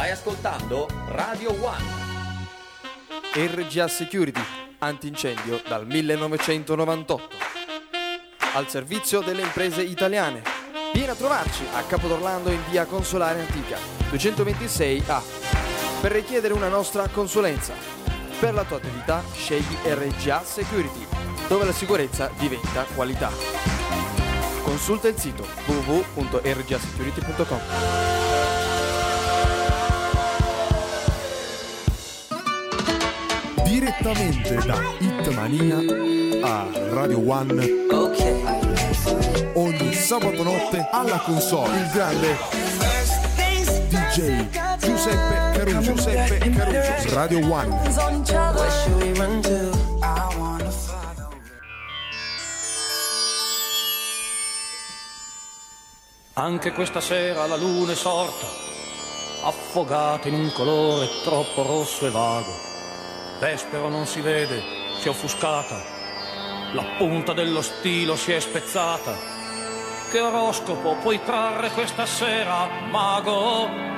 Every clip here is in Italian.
Stai ascoltando Radio One. RGA Security, antincendio dal 1998. Al servizio delle imprese italiane. Vieni a trovarci a Capodorlando in via Consolare Antica, 226A, per richiedere una nostra consulenza. Per la tua attività scegli RGA Security, dove la sicurezza diventa qualità. Consulta il sito www.rgasecurity.com. Direttamente da Hitmania a Radio One. Ogni sabato notte alla console il grande DJ Giuseppe Caruso Giuseppe Caruso Radio One. Anche questa sera la luna è sorta, affogata in un colore troppo rosso e vago. Vespero non si vede, si è offuscata, la punta dello stilo si è spezzata. Che oroscopo puoi trarre questa sera, mago?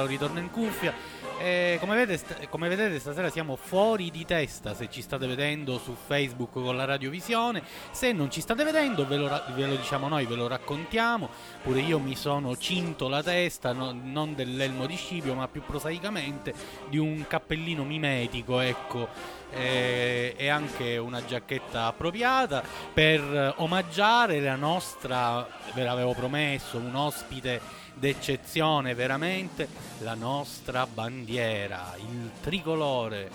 Ora ritorno in cuffia. Eh, come, vedete, come vedete stasera siamo fuori di testa se ci state vedendo su Facebook con la radiovisione. Se non ci state vedendo ve lo, ve lo diciamo noi, ve lo raccontiamo. Pure io mi sono cinto la testa, no- non dell'elmo di Scipio, ma più prosaicamente di un cappellino mimetico, ecco. eh, e anche una giacchetta appropriata per omaggiare la nostra, ve l'avevo promesso, un ospite d'eccezione veramente, la nostra bandiera, il tricolore.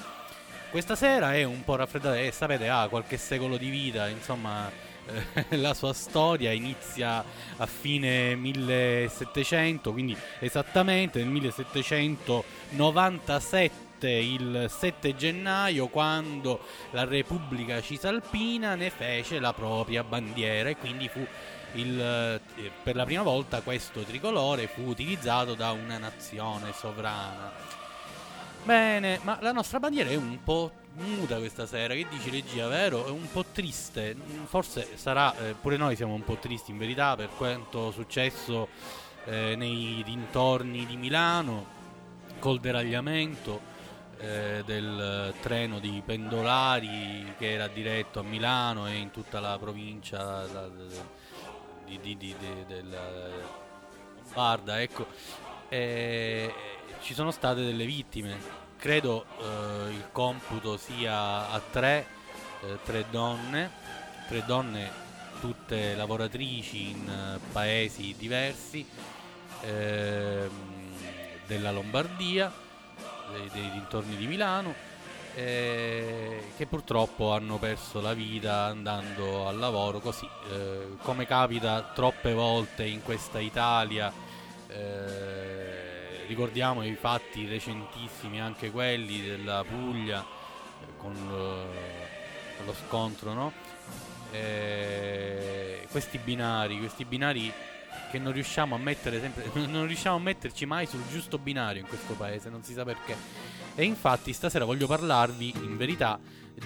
Questa sera è un po' raffreddata e sapete ha qualche secolo di vita, insomma eh, la sua storia inizia a fine 1700, quindi esattamente nel 1797 il 7 gennaio quando la Repubblica Cisalpina ne fece la propria bandiera e quindi fu il, eh, per la prima volta questo tricolore fu utilizzato da una nazione sovrana. Bene, ma la nostra bandiera è un po' muta questa sera, che dici regia, vero? È un po' triste, forse sarà, eh, pure noi siamo un po' tristi in verità per quanto successo eh, nei dintorni di Milano, col deragliamento eh, del treno di pendolari che era diretto a Milano e in tutta la provincia da- da- di, di, di, di- della Lombarda, ecco. E ci sono state delle vittime. Credo eh, il computo sia a tre, eh, tre donne, tre donne tutte lavoratrici in eh, paesi diversi ehm, della Lombardia, dei, dei dintorni di Milano, eh, che purtroppo hanno perso la vita andando al lavoro così, eh, come capita troppe volte in questa Italia. eh, ricordiamo i fatti recentissimi, anche quelli della Puglia, eh, con lo, con lo scontro, no? Eh, questi binari, questi binari che non riusciamo a mettere sempre, non riusciamo a metterci mai sul giusto binario in questo paese, non si sa perché. E infatti stasera voglio parlarvi in verità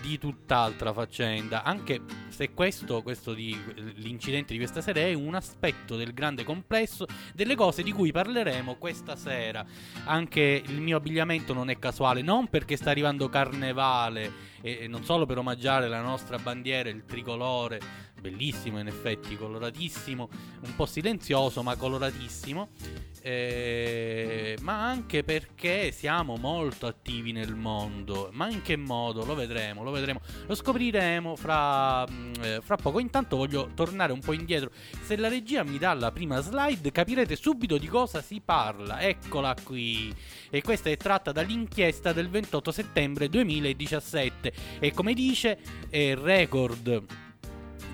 di tutt'altra faccenda, anche se questo, questo di, l'incidente di questa sera è un aspetto del grande complesso delle cose di cui parleremo questa sera. Anche il mio abbigliamento non è casuale, non perché sta arrivando carnevale e, e non solo per omaggiare la nostra bandiera, il tricolore, bellissimo in effetti, coloratissimo, un po' silenzioso ma coloratissimo, eh, ma anche perché siamo molto attivi nel mondo. Ma in che modo? Lo vedremo, lo vedremo, lo scopriremo fra, mm, eh, fra poco. Intanto voglio tornare un po' indietro. Se la regia mi dà la prima slide, capirete subito di cosa si parla. Eccola qui. E questa è tratta dall'inchiesta del 28 settembre 2017. E come dice, è record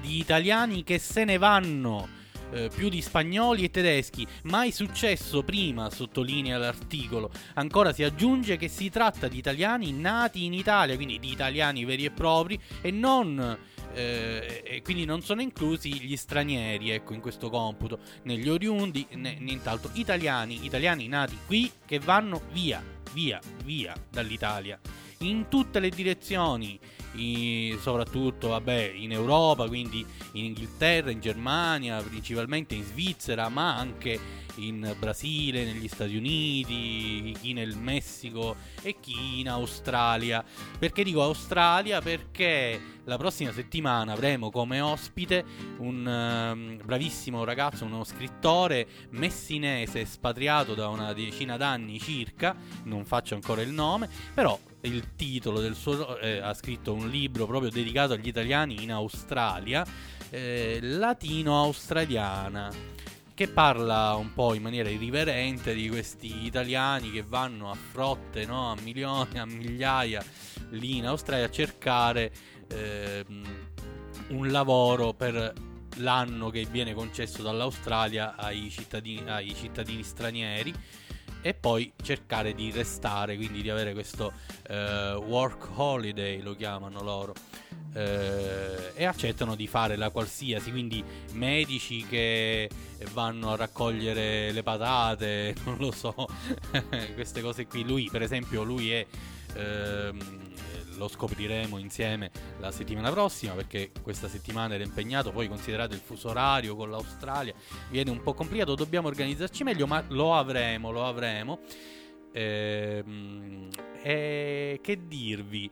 di italiani che se ne vanno eh, più di spagnoli e tedeschi. Mai successo prima, sottolinea l'articolo. Ancora si aggiunge che si tratta di italiani nati in Italia, quindi di italiani veri e propri, e non. Eh, e quindi non sono inclusi gli stranieri, ecco, in questo computo, negli oriundi, né, nient'altro. Italiani, italiani nati qui che vanno via, via, via dall'Italia in tutte le direzioni, in, soprattutto vabbè, in Europa, quindi in Inghilterra, in Germania, principalmente in Svizzera, ma anche in Brasile, negli Stati Uniti, chi nel Messico e chi in Australia. Perché dico Australia? Perché la prossima settimana avremo come ospite un um, bravissimo ragazzo, uno scrittore messinese espatriato da una decina d'anni circa, non faccio ancora il nome, però il titolo del suo eh, ha scritto un libro proprio dedicato agli italiani in Australia, eh, latino-australiana, che parla un po' in maniera irriverente di questi italiani che vanno a frotte, no? a milioni, a migliaia lì in Australia a cercare eh, un lavoro per l'anno che viene concesso dall'Australia ai cittadini, ai cittadini stranieri e poi cercare di restare, quindi di avere questo uh, work holiday, lo chiamano loro. Uh, e accettano di fare la qualsiasi, quindi medici che vanno a raccogliere le patate, non lo so, queste cose qui. Lui, per esempio, lui è uh, lo scopriremo insieme la settimana prossima perché questa settimana era impegnato, poi considerato il fuso orario con l'Australia, viene un po' complicato, dobbiamo organizzarci meglio, ma lo avremo, lo avremo. Ehm, e che dirvi?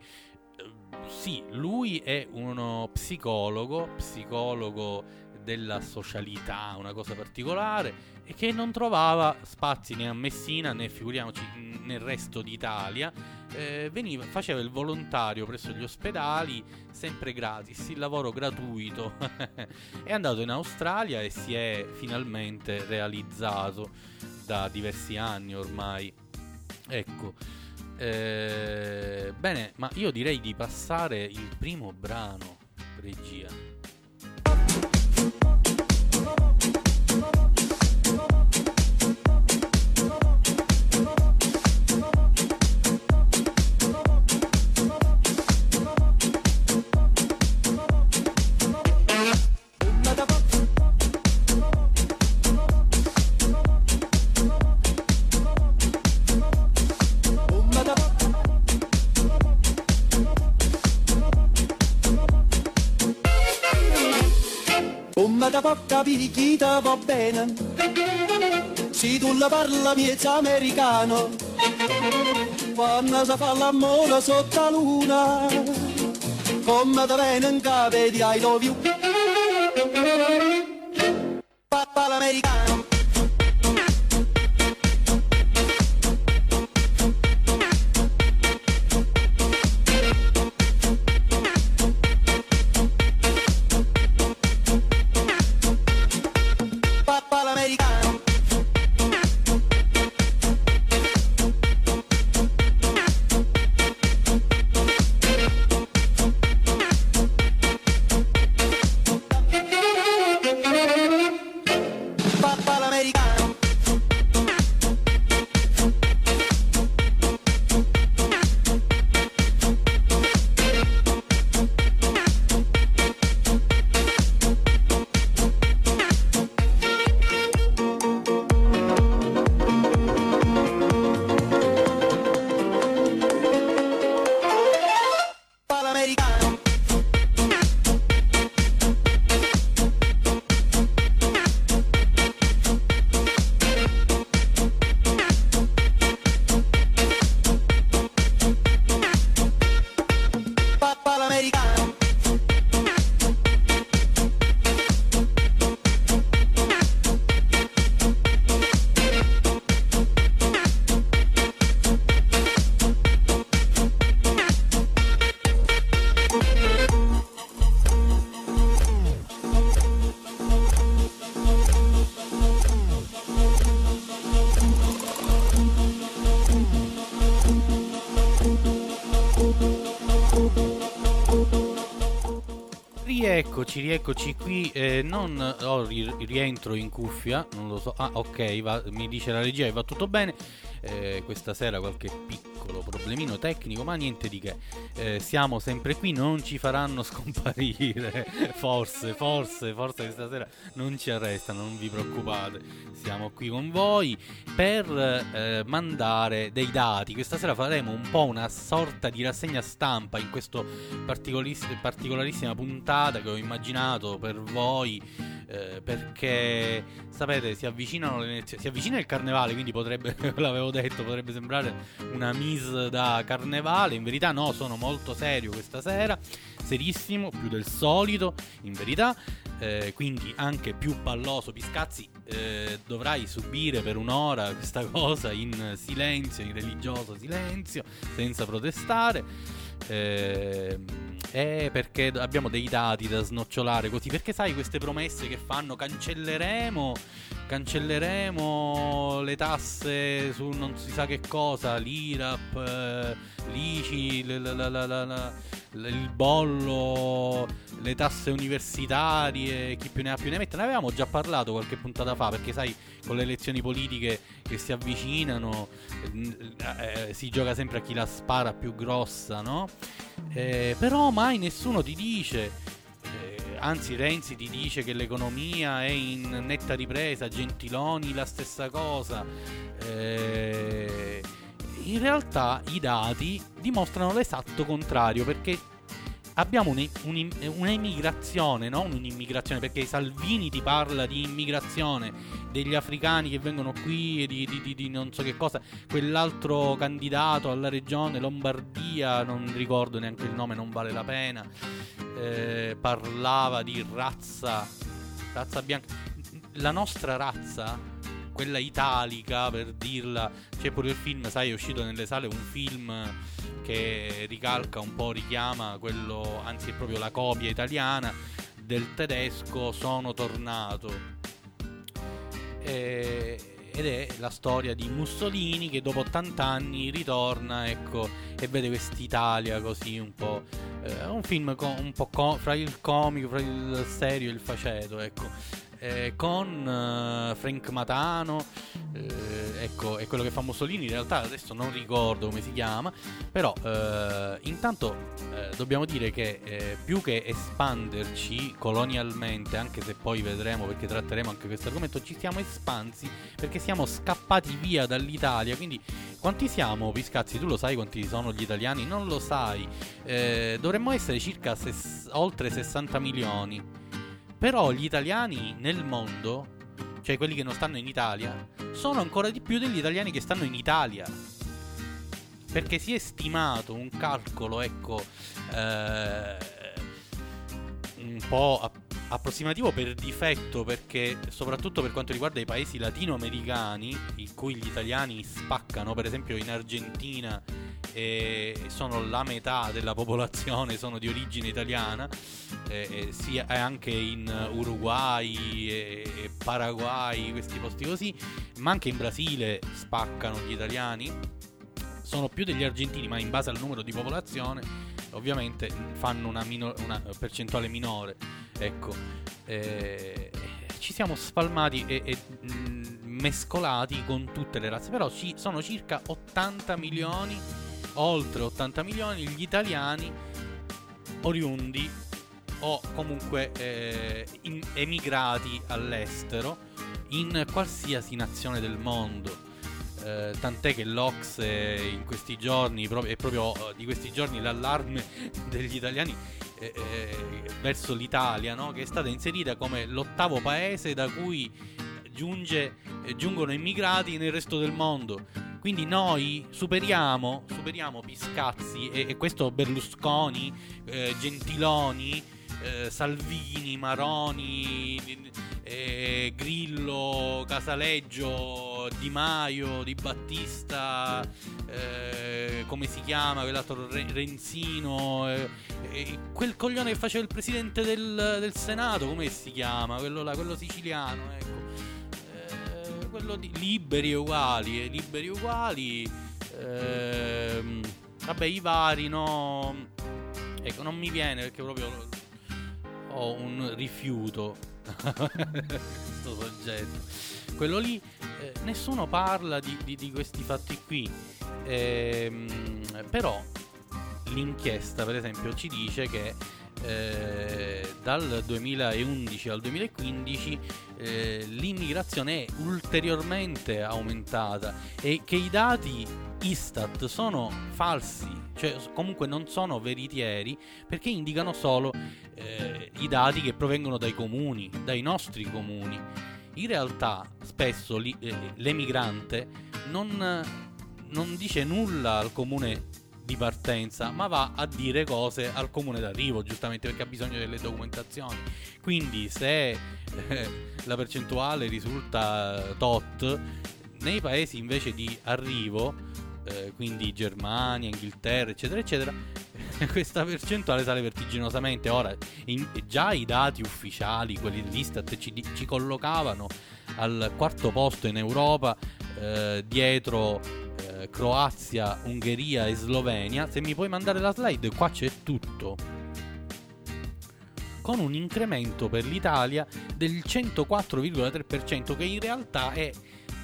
Sì, lui è uno psicologo, psicologo della socialità, una cosa particolare, e che non trovava spazi né a Messina né figuriamoci nel resto d'Italia eh, veniva, faceva il volontario presso gli ospedali, sempre gratis, il lavoro gratuito. è andato in Australia e si è finalmente realizzato da diversi anni ormai. Ecco. Eh, bene, ma io direi di passare il primo brano, regia. Picchita va bene, se tu la parla miezza americano, quando si fa l'amore sotto la luna, come te viene in capo di I love you. Papà l'americano. Rieccoci, rieccoci qui. Eh, non ho ri- rientro in cuffia, non lo so. Ah, ok, va, mi dice la regia che va tutto bene. Eh, questa sera qualche piccolo problemino tecnico, ma niente di che. Eh, siamo sempre qui, non ci faranno scomparire. forse, forse, forse questa sera non ci arrestano, non vi preoccupate. Siamo qui con voi per eh, mandare dei dati. Questa sera faremo un po' una sorta di rassegna stampa in questa particolarissima puntata che ho immaginato per voi. Eh, perché sapete si si avvicina il carnevale quindi potrebbe l'avevo detto potrebbe sembrare una mise da carnevale. In verità no sono molto serio questa sera serissimo più del solito in verità. Eh, quindi anche più palloso Piscazzi eh, dovrai subire per un'ora questa cosa in silenzio in religioso silenzio senza protestare eh, perché abbiamo dei dati da snocciolare così. Perché sai queste promesse che fanno cancelleremo, cancelleremo le tasse su non si sa che cosa, l'IRAP, eh, l'ICI, la, la, la, il bollo, le tasse universitarie, chi più ne ha più ne mette. Ne avevamo già parlato qualche puntata fa perché sai con le elezioni politiche che si avvicinano eh, si gioca sempre a chi la spara più grossa, no? Eh, però mai nessuno ti dice eh, anzi Renzi ti dice che l'economia è in netta ripresa, Gentiloni la stessa cosa. Eh, in realtà i dati dimostrano l'esatto contrario perché abbiamo un'immigrazione, non un'immigrazione, perché Salvini ti parla di immigrazione degli africani che vengono qui, di, di, di, di, non so che cosa, quell'altro candidato alla regione Lombardia, non ricordo neanche il nome, non vale la pena, eh, parlava di razza, razza bianca. La nostra razza, quella italica per dirla, c'è pure il film, sai, è uscito nelle sale un film che ricalca un po', richiama quello, anzi è proprio la copia italiana del tedesco Sono tornato. E, ed è la storia di Mussolini che dopo 80 anni ritorna ecco, e vede quest'Italia così un po'. Eh, un film con, un po' com- fra il comico, fra il serio e il faceto, ecco eh, con uh, Frank Matano, eh, ecco, è quello che fa Mussolini, in realtà adesso non ricordo come si chiama, però eh, intanto eh, dobbiamo dire che eh, più che espanderci colonialmente, anche se poi vedremo perché tratteremo anche questo argomento, ci siamo espansi perché siamo scappati via dall'Italia, quindi quanti siamo Piscazzi? Tu lo sai quanti sono gli italiani? Non lo sai, dovremmo essere circa ses- oltre 60 milioni. Però gli italiani nel mondo, cioè quelli che non stanno in Italia, sono ancora di più degli italiani che stanno in Italia. Perché si è stimato un calcolo, ecco, eh, un po' approssimativo per difetto, perché soprattutto per quanto riguarda i paesi latinoamericani, in cui gli italiani spaccano, per esempio in Argentina e sono la metà della popolazione, sono di origine italiana, eh, sia anche in Uruguay e Paraguay, questi posti così, ma anche in Brasile spaccano gli italiani. Sono più degli argentini, ma in base al numero di popolazione, ovviamente fanno una, minor- una percentuale minore. Ecco, eh, ci siamo spalmati e, e mh, mescolati con tutte le razze, però ci sono circa 80 milioni oltre 80 milioni gli italiani oriundi o comunque eh, in, emigrati all'estero in qualsiasi nazione del mondo. Eh, tant'è che l'Ox in questi giorni, è proprio eh, di questi giorni l'allarme degli italiani eh, eh, verso l'Italia, no? che è stata inserita come l'ottavo paese da cui giunge, eh, giungono immigrati nel resto del mondo. Quindi noi superiamo, superiamo Piscazzi e, e questo Berlusconi, eh, Gentiloni, eh, Salvini, Maroni, eh, Grillo, Casaleggio, Di Maio, Di Battista, eh, come si chiama quell'altro Renzino, eh, quel coglione che faceva il presidente del, del Senato, come si chiama? Quello, là, quello siciliano, ecco quello di liberi uguali, liberi uguali. Ehm, vabbè, i vari no. Ecco, non mi viene perché proprio ho un rifiuto questo soggetto. Quello lì, eh, nessuno parla di, di, di, questi fatti qui, ehm, però l'inchiesta per esempio ci dice che eh, dal 2011 al 2015 eh, l'immigrazione è ulteriormente aumentata e che i dati Istat sono falsi, cioè comunque non sono veritieri perché indicano solo eh, i dati che provengono dai comuni, dai nostri comuni. In realtà spesso eh, l'emigrante non, non dice nulla al comune di partenza, ma va a dire cose al comune d'arrivo, giustamente perché ha bisogno delle documentazioni. Quindi se eh, la percentuale risulta tot, nei paesi invece di arrivo, eh, quindi Germania, Inghilterra, eccetera, eccetera, questa percentuale sale vertiginosamente. Ora, in, già i dati ufficiali, quelli dell'Istat, ci, ci collocavano al quarto posto in Europa eh, dietro eh, Croazia, Ungheria e Slovenia. Se mi puoi mandare la slide, qua c'è tutto. Con un incremento per l'Italia del 104,3%, che in realtà è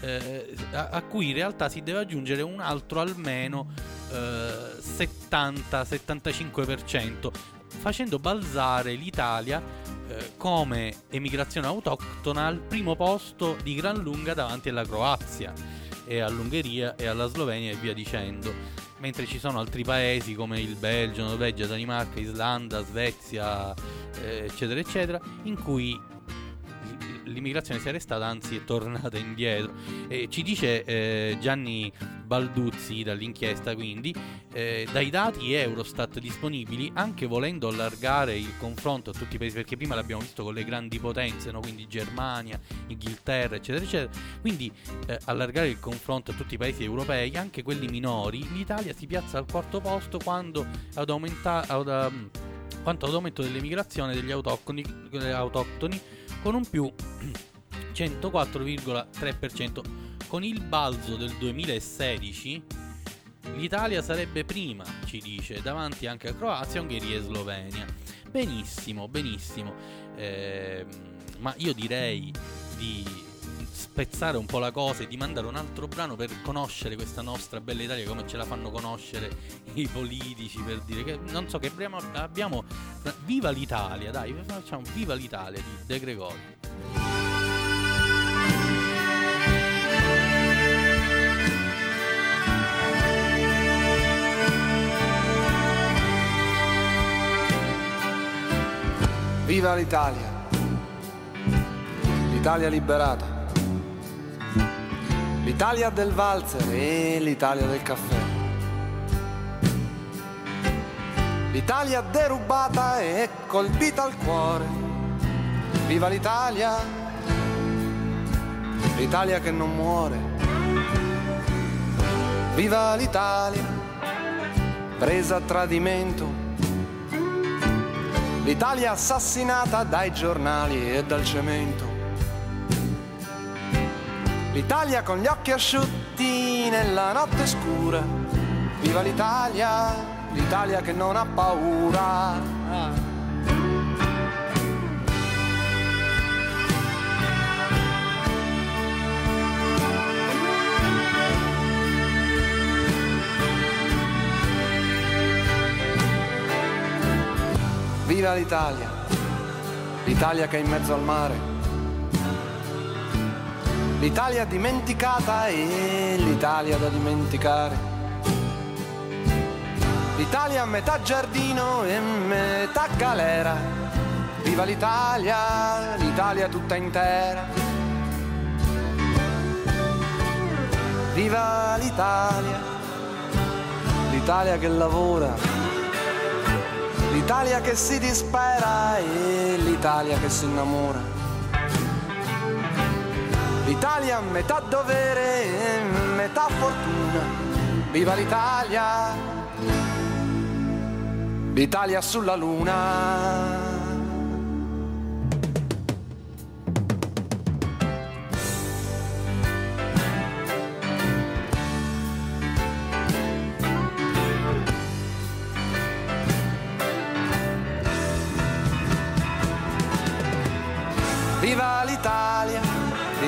eh, a, cui in realtà si deve aggiungere un altro almeno eh, 70-75%, facendo balzare l'Italia eh, come emigrazione autoctona al primo posto di gran lunga davanti alla Croazia e all'Ungheria e alla Slovenia e via dicendo. Mentre ci sono altri paesi come il Belgio, Norvegia, Danimarca, Islanda, Svezia, eh, eccetera, eccetera, in cui l'immigrazione sia restata, anzi è tornata indietro. E ci dice eh, Gianni Balduzzi dall'inchiesta quindi, eh, dai dati Eurostat disponibili, anche volendo allargare il confronto a tutti i paesi, perché prima l'abbiamo visto con le grandi potenze, no? quindi Germania, Inghilterra, eccetera, eccetera, quindi eh, allargare il confronto a tutti i paesi europei, anche quelli minori, l'Italia si piazza al quarto posto quando ad aumentare... Um, quanto ad aumento dell'emigrazione degli autoctoni, autoctoni con un più 104,3%. Con il balzo del 2016 l'Italia sarebbe prima, ci dice, davanti anche a Croazia, Ungheria e Slovenia. Benissimo, benissimo. Eh, ma io direi di spezzare un po' la cosa e di mandare un altro brano per conoscere questa nostra bella Italia come ce la fanno conoscere i politici per dire che non so che abbiamo, abbiamo viva l'Italia dai facciamo viva l'Italia di De Gregori Viva l'Italia! L'Italia liberata! L'Italia del valzer e l'Italia del caffè. L'Italia derubata e colpita al cuore. Viva l'Italia! L'Italia che non muore. Viva l'Italia! Presa a tradimento l'Italia assassinata dai giornali e dal cemento. L'Italia con gli occhi asciutti nella notte scura. Viva l'Italia, l'Italia che non ha paura. Viva l'Italia, l'Italia che è in mezzo al mare, l'Italia dimenticata e l'Italia da dimenticare, l'Italia metà giardino e metà galera, viva l'Italia, l'Italia tutta intera, viva l'Italia, l'Italia che lavora. l'Italia che si dispera e l'Italia che si innamora. L'Italia metà dovere metà fortuna. Viva l'Italia! L'Italia sulla luna. l'Italia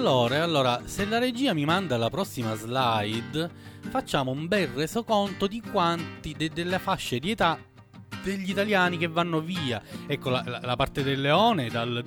Allora, allora, se la regia mi manda la prossima slide, facciamo un bel resoconto di quanti de- delle fasce di età degli italiani che vanno via. Ecco, la, la- la parte del leone dal,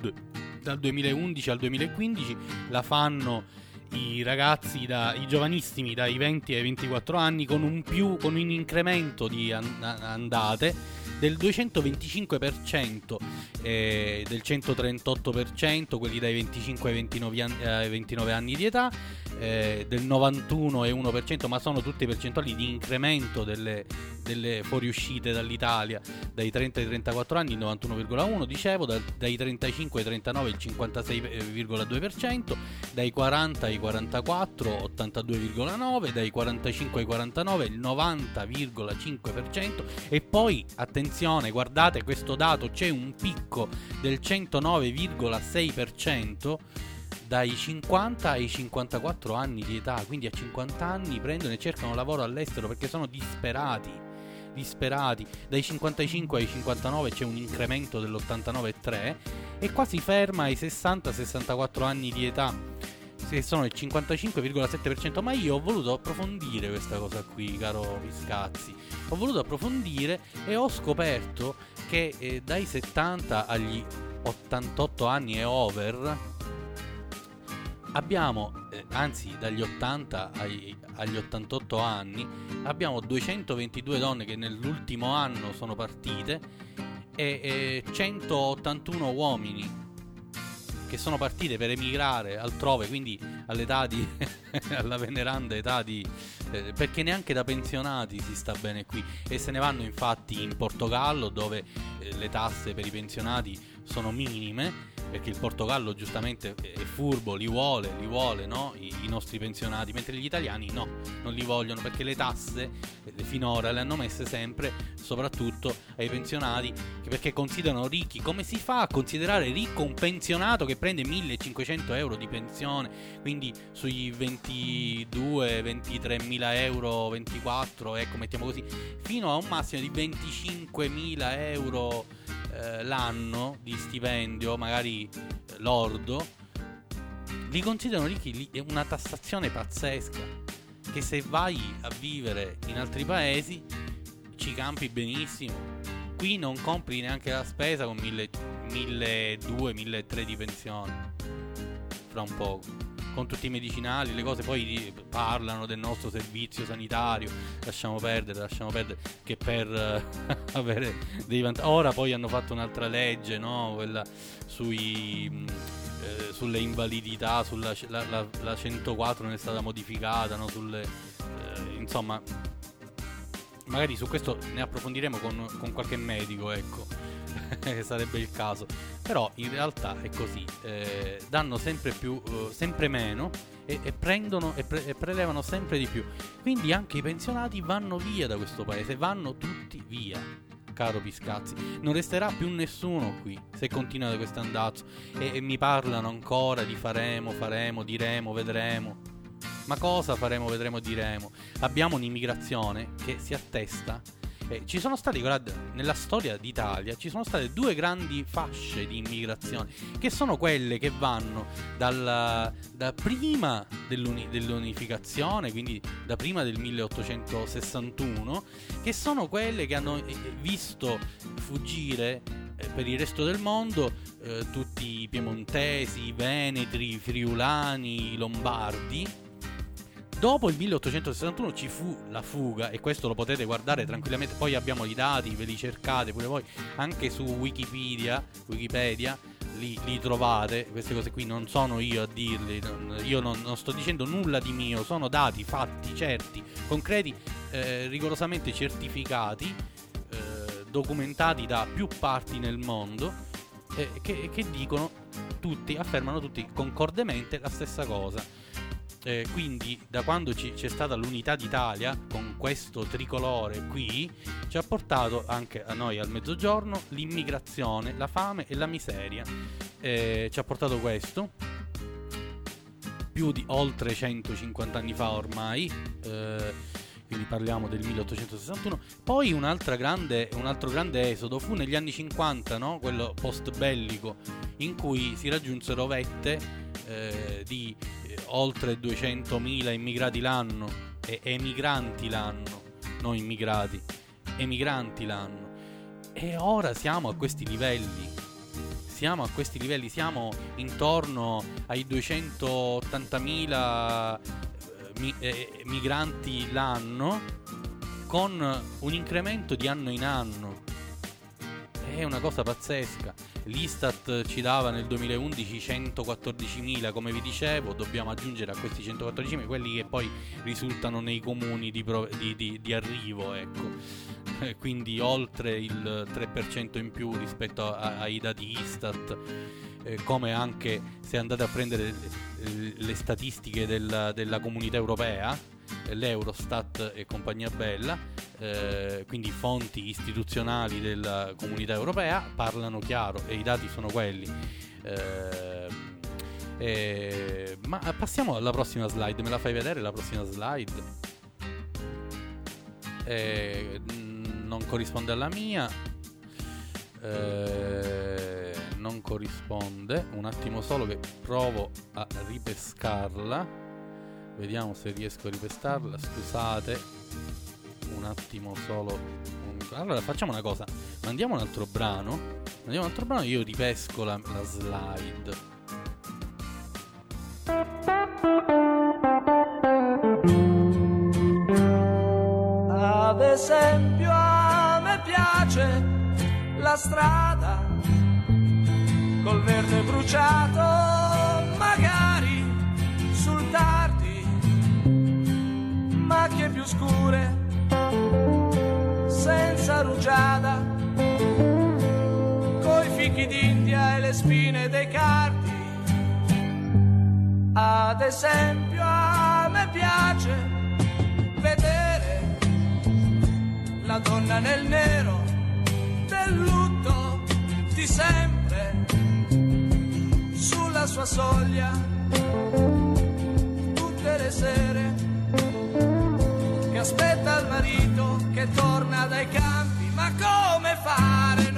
dal 2011 al 2015 la fanno i ragazzi, da, i giovanissimi dai 20 ai 24 anni con un più, con un incremento di an- andate del 225%, eh, del 138%, quelli dai 25 ai 29 anni, ai 29 anni di età, eh, del 91,1%, ma sono tutte percentuali di incremento delle, delle fuoriuscite dall'Italia. Dai 30 ai 34 anni, il 91,1%, dicevo, da- dai 35 ai 39 il 56,2%, dai 40 ai 44 82,9%, dai 45 ai 49 il 90,5% e poi attenzione, guardate questo dato, c'è un picco del 109,6% dai 50 ai 54 anni di età, quindi a 50 anni prendono e cercano lavoro all'estero perché sono disperati. Disperati, dai 55 ai 59 c'è un incremento dell'89,3 e qua si ferma ai 60-64 anni di età, che sono il 55,7%. Ma io ho voluto approfondire questa cosa qui, caro Viscazzi. Ho voluto approfondire e ho scoperto che eh, dai 70 agli 88 anni e over abbiamo, eh, anzi dagli 80 ai- agli 88 anni, abbiamo 222 donne che nell'ultimo anno sono partite e, e 181 uomini che sono partite per emigrare altrove, quindi all'età di alla veneranda età di eh, perché neanche da pensionati si sta bene qui. E se ne vanno infatti in Portogallo dove eh, le tasse per i pensionati sono minime perché il Portogallo giustamente è furbo, li vuole, li vuole, no? I, i nostri pensionati, mentre gli italiani no, non li vogliono perché le tasse finora le hanno messe sempre, soprattutto ai pensionati, perché considerano ricchi. Come si fa a considerare ricco un pensionato che prende 1500 euro di pensione, quindi sui 22, 23 mila euro, 24, ecco, mettiamo così, fino a un massimo di 25.000 euro eh, l'anno di stipendio, magari eh, lordo, li considerano ricchi, è una tassazione pazzesca. Che se vai a vivere in altri paesi ci campi benissimo. Qui non compri neanche la spesa con 1200-1300 di pensione. Fra un poco. Con tutti i medicinali, le cose poi parlano del nostro servizio sanitario. Lasciamo perdere, lasciamo perdere. Che per eh, avere dei vantaggi. Ora poi hanno fatto un'altra legge, no? Quella sui. eh, sulle invalidità, sulla la, la- la 104 non è stata modificata, no? Sulle, eh, insomma, magari su questo ne approfondiremo con, con qualche medico, ecco, sarebbe il caso. Però in realtà è così, eh, danno sempre più, eh, sempre meno e, e prendono e, pre- e prelevano sempre di più. Quindi anche i pensionati vanno via da questo paese, vanno tutti via. Caro Piscazzi, non resterà più nessuno qui se continuate questo andazzo e, e mi parlano ancora di faremo, faremo, diremo, vedremo. Ma cosa faremo, vedremo, diremo. Abbiamo un'immigrazione che si attesta eh, ci sono stati, guarda, nella storia d'Italia ci sono state due grandi fasce di immigrazione, che sono quelle che vanno dalla, da prima dell'uni, dell'unificazione, quindi da prima del 1861, che sono quelle che hanno eh, visto fuggire eh, per il resto del mondo eh, tutti i piemontesi, i veneti, i friulani, i lombardi Dopo il 1861 ci fu la fuga e questo lo potete guardare tranquillamente, poi abbiamo i dati, ve li cercate pure voi, anche su Wikipedia, Wikipedia li, li trovate, queste cose qui non sono io a dirli, io non, non sto dicendo nulla di mio, sono dati, fatti, certi, concreti, eh, rigorosamente certificati, eh, documentati da più parti nel mondo, eh, che, che dicono tutti, affermano tutti concordemente la stessa cosa eh, quindi da quando ci, c'è stata l'unità d'Italia con questo tricolore qui ci ha portato anche a noi al mezzogiorno l'immigrazione, la fame e la miseria. Eh, ci ha portato questo più di oltre 150 anni fa ormai. Eh, quindi parliamo del 1861. Poi un altro grande esodo fu negli anni 50, no? quello post bellico, in cui si raggiunsero vette eh, di oltre 200.000 immigrati l'anno e emigranti l'anno, non immigrati, emigranti l'anno. E ora siamo a questi livelli. Siamo a questi livelli, siamo intorno ai 280.000 mi- eh, migranti l'anno con un incremento di anno in anno. È una cosa pazzesca. L'Istat ci dava nel 2011 114.000, come vi dicevo, dobbiamo aggiungere a questi 114.000 quelli che poi risultano nei comuni di, pro- di, di, di arrivo, ecco. Quindi oltre il 3% in più rispetto a- ai dati Istat, eh, come anche se andate a prendere le, le statistiche della, della comunità europea, l'Eurostat e compagnia bella, eh, quindi fonti istituzionali della comunità europea, parlano chiaro e i dati sono quelli. Eh, eh, ma passiamo alla prossima slide, me la fai vedere la prossima slide? Eh, non corrisponde alla mia. Eh, non corrisponde. Un attimo solo che provo a ripescarla. Vediamo se riesco a ripestarla. Scusate. Un attimo solo. Allora facciamo una cosa. Mandiamo un altro brano. Mandiamo un altro brano e io ripesco la, la slide. Ad esempio a me piace la strada col verde bruciato macchie più scure senza rugiada coi fichi d'India e le spine dei cardi. Ad esempio a me piace vedere la donna nel nero del lutto di sempre sulla sua soglia tutte le sere aspetta il marito che torna dai campi ma come fare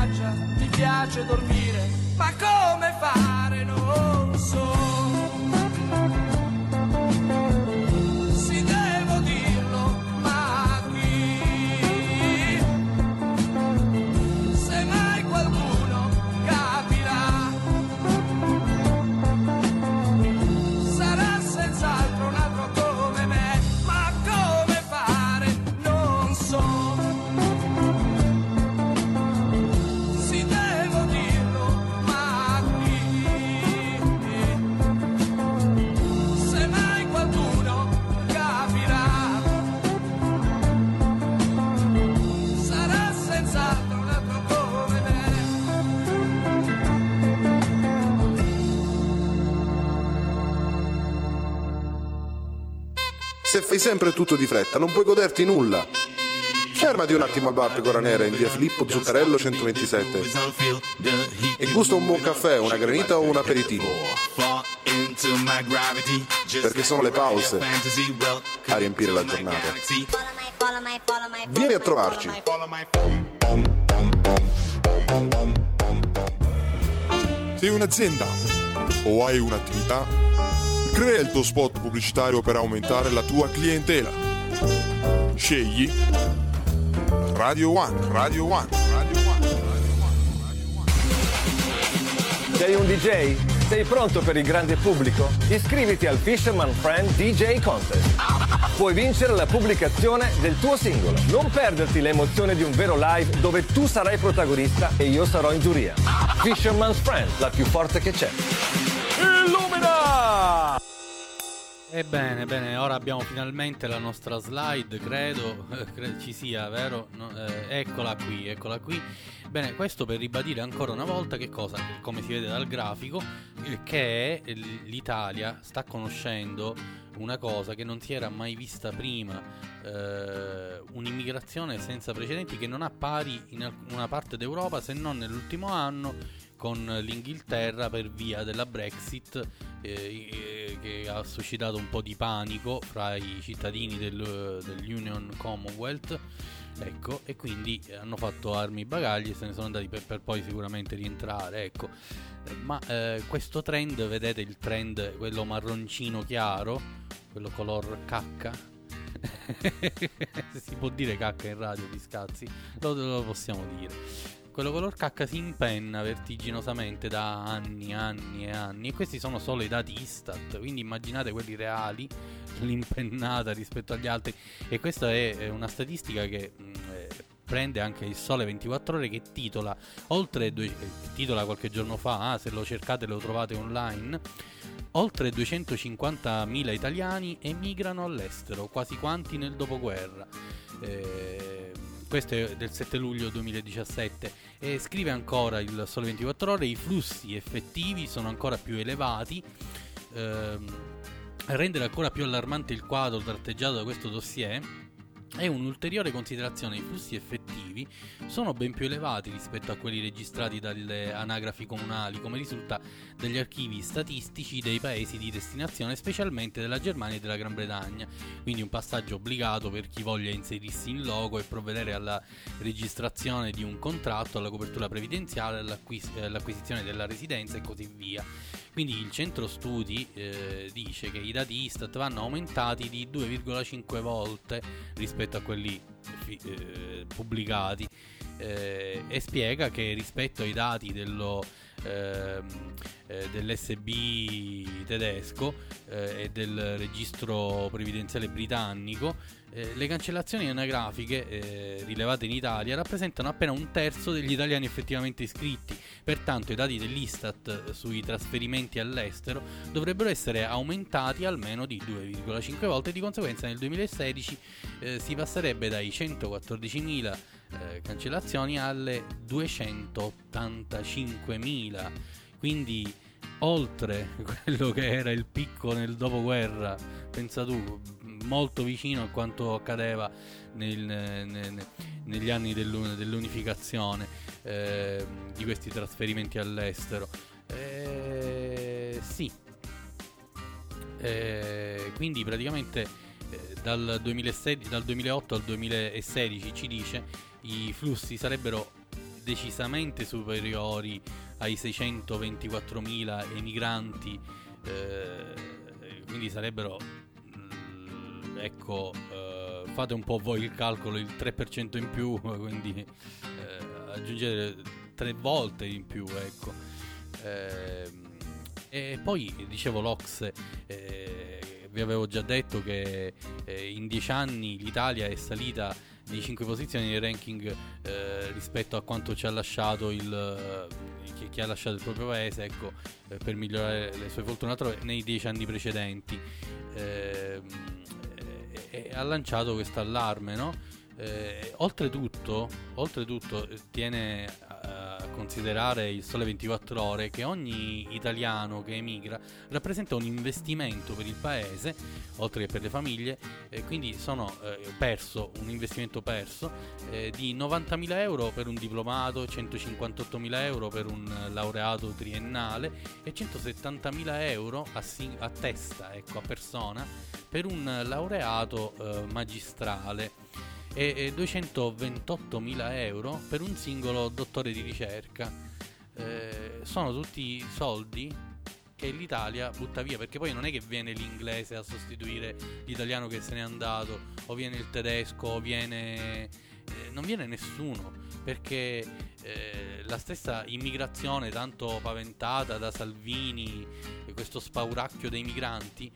spiaggia mi piace dormire ma come fare? Non so fai sempre tutto di fretta, non puoi goderti nulla. Fermati un attimo al bar Pecora Nera in via Filippo Zuccarello 127 e gusta un buon caffè, una granita o un aperitivo. Perché sono le pause a riempire la giornata. Vieni a trovarci. Sei un'azienda o hai un'attività? Crea il tuo spot pubblicitario per aumentare la tua clientela. Scegli Radio One, Radio One, Radio One. Sei un DJ? Sei pronto per il grande pubblico? Iscriviti al Fisherman Friend DJ Contest. Puoi vincere la pubblicazione del tuo singolo. Non perderti l'emozione di un vero live dove tu sarai protagonista e io sarò in giuria. Fisherman's Friend, la più forte che c'è. Illumina! Ebbene, bene, ora abbiamo finalmente la nostra slide, credo, credo ci sia, vero? No, eh, eccola qui, eccola qui. Bene, questo per ribadire ancora una volta che cosa, come si vede dal grafico, eh, che l'Italia sta conoscendo una cosa che non si era mai vista prima, eh, un'immigrazione senza precedenti che non ha pari in alcuna parte d'Europa se non nell'ultimo anno con l'Inghilterra per via della Brexit eh, che ha suscitato un po' di panico fra i cittadini del, dell'Union Commonwealth ecco e quindi hanno fatto armi e bagagli e se ne sono andati per, per poi sicuramente rientrare ecco. Ma eh, questo trend vedete il trend quello marroncino chiaro quello color cacca? Si può dire cacca in radio di scazzi? Lo, lo possiamo dire quello color cacca si impenna vertiginosamente da anni, anni e anni. E questi sono solo i dati Istat, quindi immaginate quelli reali, l'impennata rispetto agli altri. E questa è una statistica che mh, eh, prende anche il Sole 24 Ore che titola, oltre due, eh, titola qualche giorno fa, ah, se lo cercate lo trovate online. Oltre 250.000 italiani emigrano all'estero, quasi quanti nel dopoguerra. Eh, questo è del 7 luglio 2017 e scrive ancora il Sole 24 Ore, i flussi effettivi sono ancora più elevati. Ehm, a rendere ancora più allarmante il quadro tratteggiato da questo dossier è un'ulteriore considerazione, i flussi effettivi sono ben più elevati rispetto a quelli registrati dalle anagrafi comunali, come risulta dagli archivi statistici dei paesi di destinazione, specialmente della Germania e della Gran Bretagna. Quindi un passaggio obbligato per chi voglia inserirsi in logo e provvedere alla registrazione di un contratto, alla copertura previdenziale, all'acquis- all'acquisizione della residenza e così via. Quindi il centro studi eh, dice che i dati Istat vanno aumentati di 2,5 volte rispetto a quelli eh, pubblicati. Eh, e spiega che rispetto ai dati dello, ehm, eh, dell'SB tedesco eh, e del registro previdenziale britannico, eh, le cancellazioni anagrafiche eh, rilevate in Italia rappresentano appena un terzo degli italiani effettivamente iscritti, pertanto i dati dell'Istat sui trasferimenti all'estero dovrebbero essere aumentati almeno di 2,5 volte. E di conseguenza nel 2016 eh, si passerebbe dai 114.000 eh, cancellazioni alle 285.000, quindi oltre quello che era il picco nel dopoguerra, pensa tu, molto vicino a quanto accadeva nel, nel, negli anni dell'unificazione eh, di questi trasferimenti all'estero. Eh, sì, eh, quindi praticamente eh, dal, 2016, dal 2008 al 2016 ci dice i flussi sarebbero decisamente superiori ai 624.000 emigranti, eh, quindi sarebbero, ecco, eh, fate un po' voi il calcolo, il 3% in più, quindi eh, aggiungete tre volte in più, ecco. Ehm, e poi dicevo l'Ox, eh, vi avevo già detto che eh, in dieci anni l'Italia è salita di 5 posizioni nel ranking eh, rispetto a quanto ci ha lasciato il eh, chi, ha lasciato il proprio paese ecco, eh, per migliorare le sue fortune nei 10 anni precedenti ehm, e ha lanciato questo allarme no? Eh, oltretutto, oltretutto tiene a considerare il Sole 24 Ore che ogni italiano che emigra rappresenta un investimento per il paese, oltre che per le famiglie, e quindi sono eh, perso, un investimento perso eh, di 90.000 euro per un diplomato, 158.000 euro per un laureato triennale e 170.000 euro a, sing- a testa, ecco, a persona, per un laureato eh, magistrale e 228.000 euro per un singolo dottore di ricerca. Eh, sono tutti soldi che l'Italia butta via perché poi non è che viene l'inglese a sostituire l'italiano che se n'è andato o viene il tedesco o viene eh, non viene nessuno perché eh, la stessa immigrazione tanto paventata da Salvini questo spauracchio dei migranti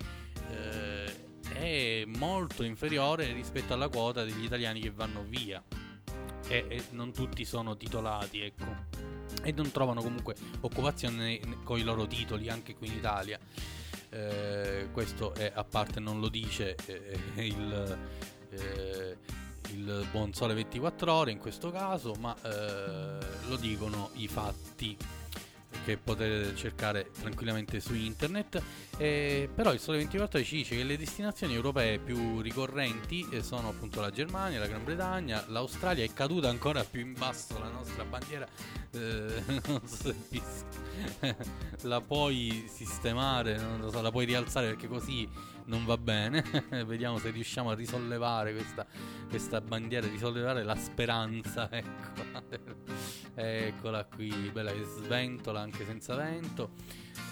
eh, è molto inferiore rispetto alla quota degli italiani che vanno via. E, e non tutti sono titolati, ecco. E non trovano comunque occupazione con i loro titoli anche qui in Italia. Eh, questo è a parte, non lo dice eh, il, eh, il buon sole 24 ore in questo caso, ma eh, lo dicono i fatti che potete cercare tranquillamente su internet. Eh, però il Sole 24 ci dice che le destinazioni europee più ricorrenti eh, sono appunto la Germania, la Gran Bretagna, l'Australia è caduta ancora più in basso la nostra bandiera. Eh, non so se la puoi sistemare, non lo so, la puoi rialzare perché così non va bene. Vediamo se riusciamo a risollevare questa, questa bandiera, risollevare la speranza. Ecco. Eccola qui, bella che sventola anche senza vento.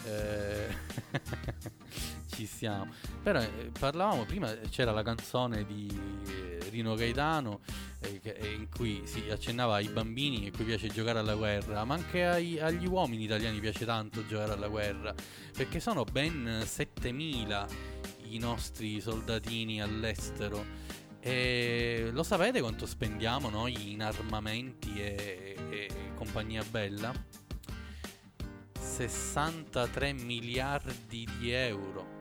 Eh, ci siamo. Però eh, parlavamo prima, c'era la canzone di eh, Rino Gaetano eh, eh, in cui si accennava ai bambini a cui piace giocare alla guerra, ma anche ai, agli uomini italiani piace tanto giocare alla guerra, perché sono ben 7000 i nostri soldatini all'estero. E lo sapete quanto spendiamo noi in armamenti e, e compagnia bella? 63 miliardi di euro.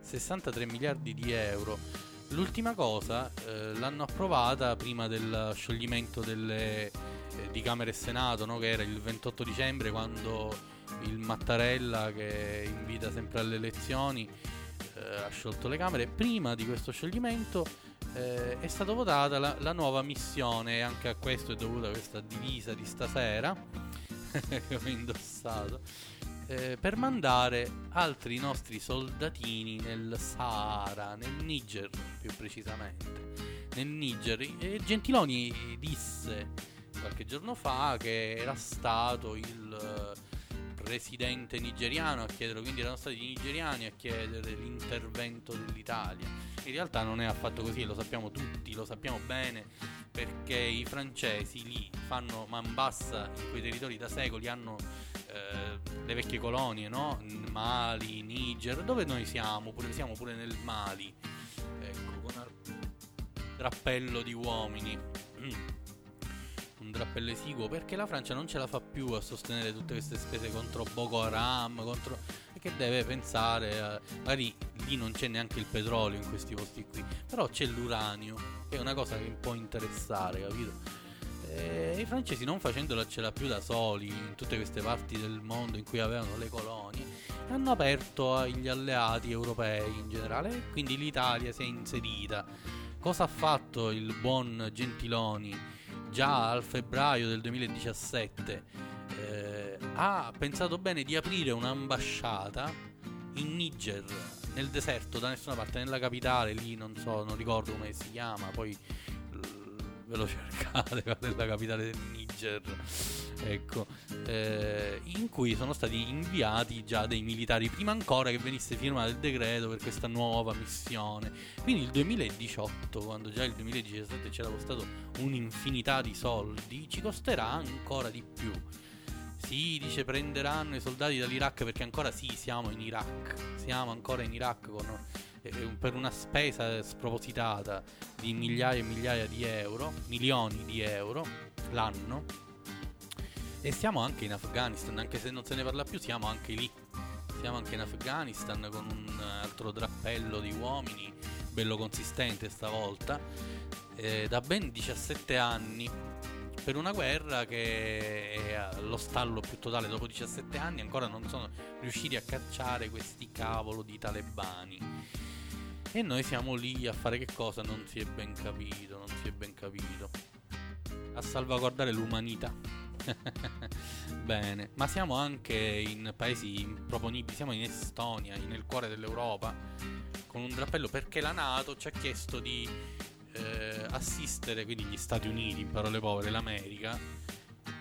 63 miliardi di euro. L'ultima cosa eh, l'hanno approvata prima del scioglimento delle, eh, di Camera e Senato, no? che era il 28 dicembre quando il Mattarella che invita sempre alle elezioni eh, ha sciolto le Camere. Prima di questo scioglimento eh, è stata votata la, la, nuova missione anche a questo è dovuta questa divisa di stasera che ho indossato eh, per mandare altri nostri soldatini nel Sahara, nel Niger più precisamente. Nel Niger. E Gentiloni disse qualche giorno fa che era stato il residente nigeriano a chiedere, quindi erano stati i nigeriani a chiedere l'intervento dell'Italia. In realtà non è affatto così, lo sappiamo tutti, lo sappiamo bene, perché i francesi lì fanno man bassa in quei territori da secoli, hanno eh, le vecchie colonie, no? Mali, Niger, dove noi siamo, pure, siamo pure nel Mali, ecco, con un drappello di uomini. Mm un drappello esiguo perché la Francia non ce la fa più a sostenere tutte queste spese contro Boko Haram, contro... che deve pensare, a... magari lì non c'è neanche il petrolio in questi posti qui, però c'è l'uranio, che è una cosa che può interessare, capito? E i francesi non facendola ce l'ha più da soli in tutte queste parti del mondo in cui avevano le colonie, hanno aperto agli alleati europei in generale e quindi l'Italia si è inserita. Cosa ha fatto il buon Gentiloni? Già al febbraio del 2017 eh, ha pensato bene di aprire un'ambasciata in Niger, nel deserto, da nessuna parte, nella capitale, lì non so, non ricordo come si chiama, poi ve lo cercate, nella capitale del Niger, ecco, eh, in cui sono stati inviati già dei militari prima ancora che venisse firmato il decreto per questa nuova missione. Quindi il 2018, quando già il 2017 c'era costato un'infinità di soldi, ci costerà ancora di più. Sì, dice prenderanno i soldati dall'Iraq perché ancora sì, siamo in Iraq, siamo ancora in Iraq con eh, per una spesa spropositata di migliaia e migliaia di euro, milioni di euro l'anno. E siamo anche in Afghanistan, anche se non se ne parla più, siamo anche lì. Siamo anche in Afghanistan con un altro drappello di uomini, bello consistente stavolta, eh, da ben 17 anni per una guerra che è allo stallo più totale dopo 17 anni ancora non sono riusciti a cacciare questi cavolo di talebani e noi siamo lì a fare che cosa? Non si è ben capito, non si è ben capito. A salvaguardare l'umanità. Bene, ma siamo anche in paesi improponibili, siamo in Estonia, nel cuore dell'Europa, con un drappello perché la Nato ci ha chiesto di eh, assistere, quindi gli Stati Uniti, in parole povere, l'America,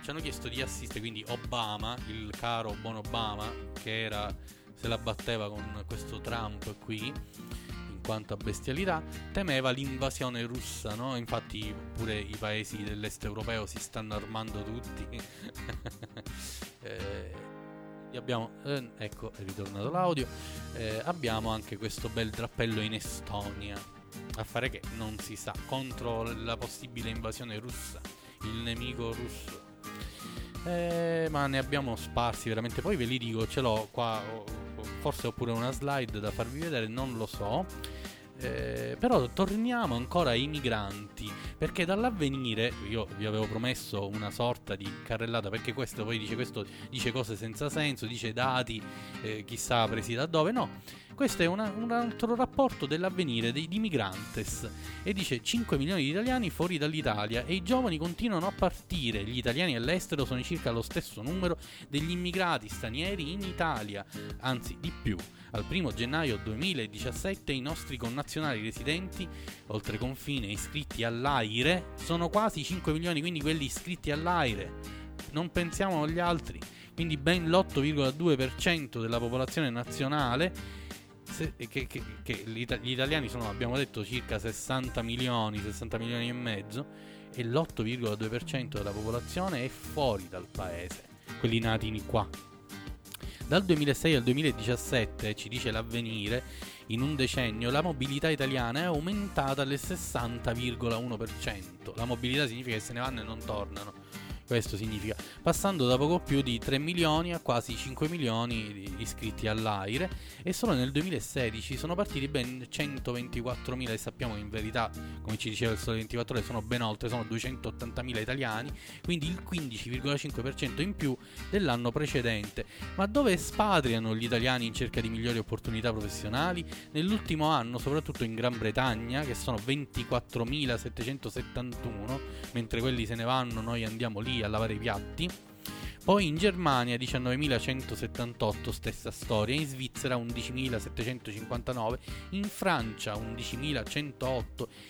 ci hanno chiesto di assistere, quindi Obama, il caro buon Obama, che era, se la batteva con questo Trump qui, quanto a bestialità, temeva l'invasione russa, no? Infatti pure i paesi dell'est europeo si stanno armando tutti. eh, abbiamo, eh, ecco, è ritornato l'audio. Eh, abbiamo anche questo bel drappello in Estonia. A fare che non si sa contro la possibile invasione russa, il nemico russo. Eh, ma ne abbiamo sparsi veramente. Poi ve li dico, ce l'ho qua. Forse ho pure una slide da farvi vedere, non lo so. Eh, però torniamo ancora ai migranti, perché dall'avvenire io vi avevo promesso una sorta di carrellata, perché questo poi dice, questo dice cose senza senso, dice dati eh, chissà presi da dove, no, questo è una, un altro rapporto dell'avvenire dei, di Migrantes e dice 5 milioni di italiani fuori dall'Italia e i giovani continuano a partire. Gli italiani all'estero sono circa lo stesso numero degli immigrati stranieri in Italia, anzi di più. Al 1 gennaio 2017 i nostri connazionali residenti oltre confine iscritti all'AIRE sono quasi 5 milioni, quindi quelli iscritti all'AIRE. Non pensiamo agli altri, quindi ben l'8,2% della popolazione nazionale se, che, che, che, gli italiani sono, abbiamo detto, circa 60 milioni, 60 milioni e mezzo, e l'8,2% della popolazione è fuori dal paese, quelli nati qua. Dal 2006 al 2017, ci dice l'avvenire, in un decennio la mobilità italiana è aumentata del 60,1%. La mobilità significa che se ne vanno e non tornano questo significa passando da poco più di 3 milioni a quasi 5 milioni di iscritti all'AIRE e solo nel 2016 sono partiti ben 124.000 e sappiamo in verità, come ci diceva il Sole 24 Ore, sono ben oltre, sono 280.000 italiani, quindi il 15,5% in più dell'anno precedente. Ma dove espatriano gli italiani in cerca di migliori opportunità professionali? Nell'ultimo anno, soprattutto in Gran Bretagna, che sono 24.771, mentre quelli se ne vanno, noi andiamo lì a lavare i piatti. Poi in Germania 19.178, stessa storia, in Svizzera 11.759, in Francia 11.108,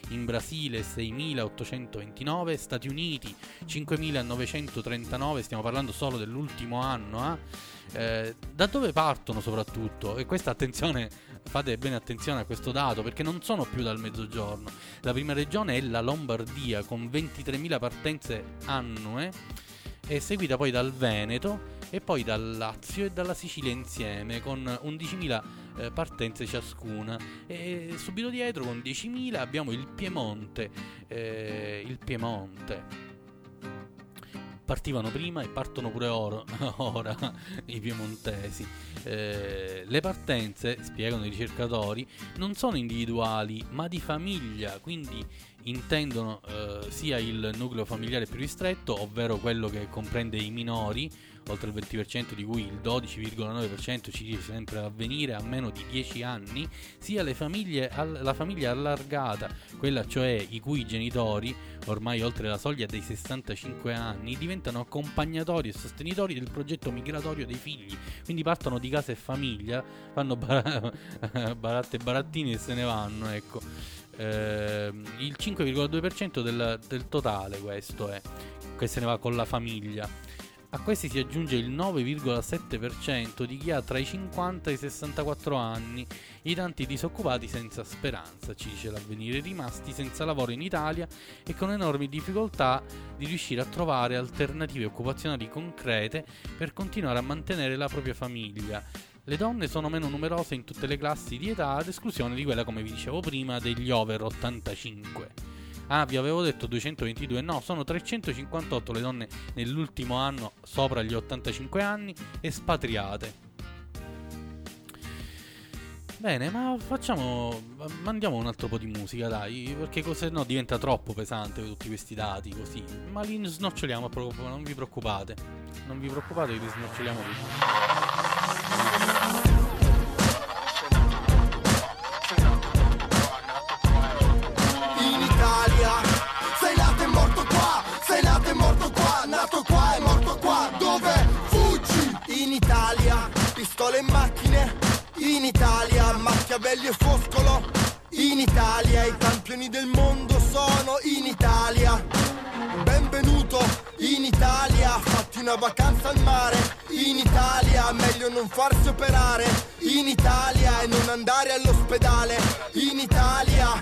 in Brasile 6.829, Stati Uniti 5.939, stiamo parlando solo dell'ultimo anno. Eh? Eh, da dove partono soprattutto? E questa attenzione, fate bene attenzione a questo dato perché non sono più dal mezzogiorno. La prima regione è la Lombardia con 23.000 partenze annue, è seguita poi dal Veneto e poi dal Lazio e dalla Sicilia insieme con 11.000 eh, partenze ciascuna e subito dietro con 10.000 abbiamo il Piemonte eh, il Piemonte partivano prima e partono pure ora, ora i piemontesi. Eh, le partenze, spiegano i ricercatori, non sono individuali ma di famiglia, quindi intendono eh, sia il nucleo familiare più ristretto, ovvero quello che comprende i minori, oltre il 20% di cui il 12,9% ci dice sempre avvenire a meno di 10 anni, sia famiglie, la famiglia allargata, quella cioè i cui genitori, ormai oltre la soglia dei 65 anni, diventano accompagnatori e sostenitori del progetto migratorio dei figli, quindi partono di casa e famiglia, fanno bar- baratte e barattini e se ne vanno, ecco. Eh, il 5,2% del, del totale questo è, che se ne va con la famiglia. A questi si aggiunge il 9,7% di chi ha tra i 50 e i 64 anni, i tanti disoccupati senza speranza, ci dice l'avvenire, rimasti senza lavoro in Italia e con enormi difficoltà di riuscire a trovare alternative occupazionali concrete per continuare a mantenere la propria famiglia. Le donne sono meno numerose in tutte le classi di età, ad esclusione di quella, come vi dicevo prima, degli over 85. Ah, vi avevo detto 222, no, sono 358 le donne nell'ultimo anno sopra gli 85 anni espatriate. Bene, ma facciamo. Mandiamo un altro po' di musica, dai. Perché se no diventa troppo pesante tutti questi dati così. Ma li snoccioliamo, non vi preoccupate. Non vi preoccupate, li snoccioliamo tutti. Machiavelli e Foscolo. In Italia, i campioni del mondo sono in Italia. Benvenuto in Italia, fatti una vacanza al mare. In Italia, meglio non farsi operare. In Italia e non andare all'ospedale. In Italia.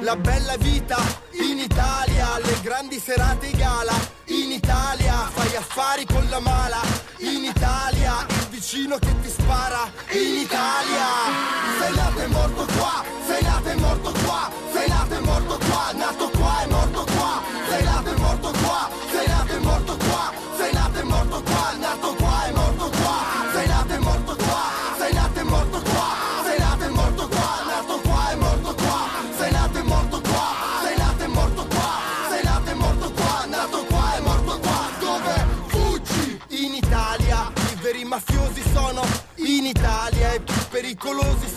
La bella vita. In Italia, le grandi serate gala. In Italia, fai affari con la mala. In Italia vicino che ti spara. In Italia Sei nato e morto qua, sei nato e morto qua Sei nato e morto qua, nato qua e morto qua Sei nato e morto qua, sei nato e morto qua Sei nato e morto qua, nato qua e morto qua Sei nato e morto qua, sei nato e morto qua Sei nato e morto qua, nato qua e morto qua Sei nato e morto qua, sei nato e morto qua Sei nato e morto qua, nato qua e morto qua Dove fuggi in Italia I veri mafiosi sono in Italia e più pericolosi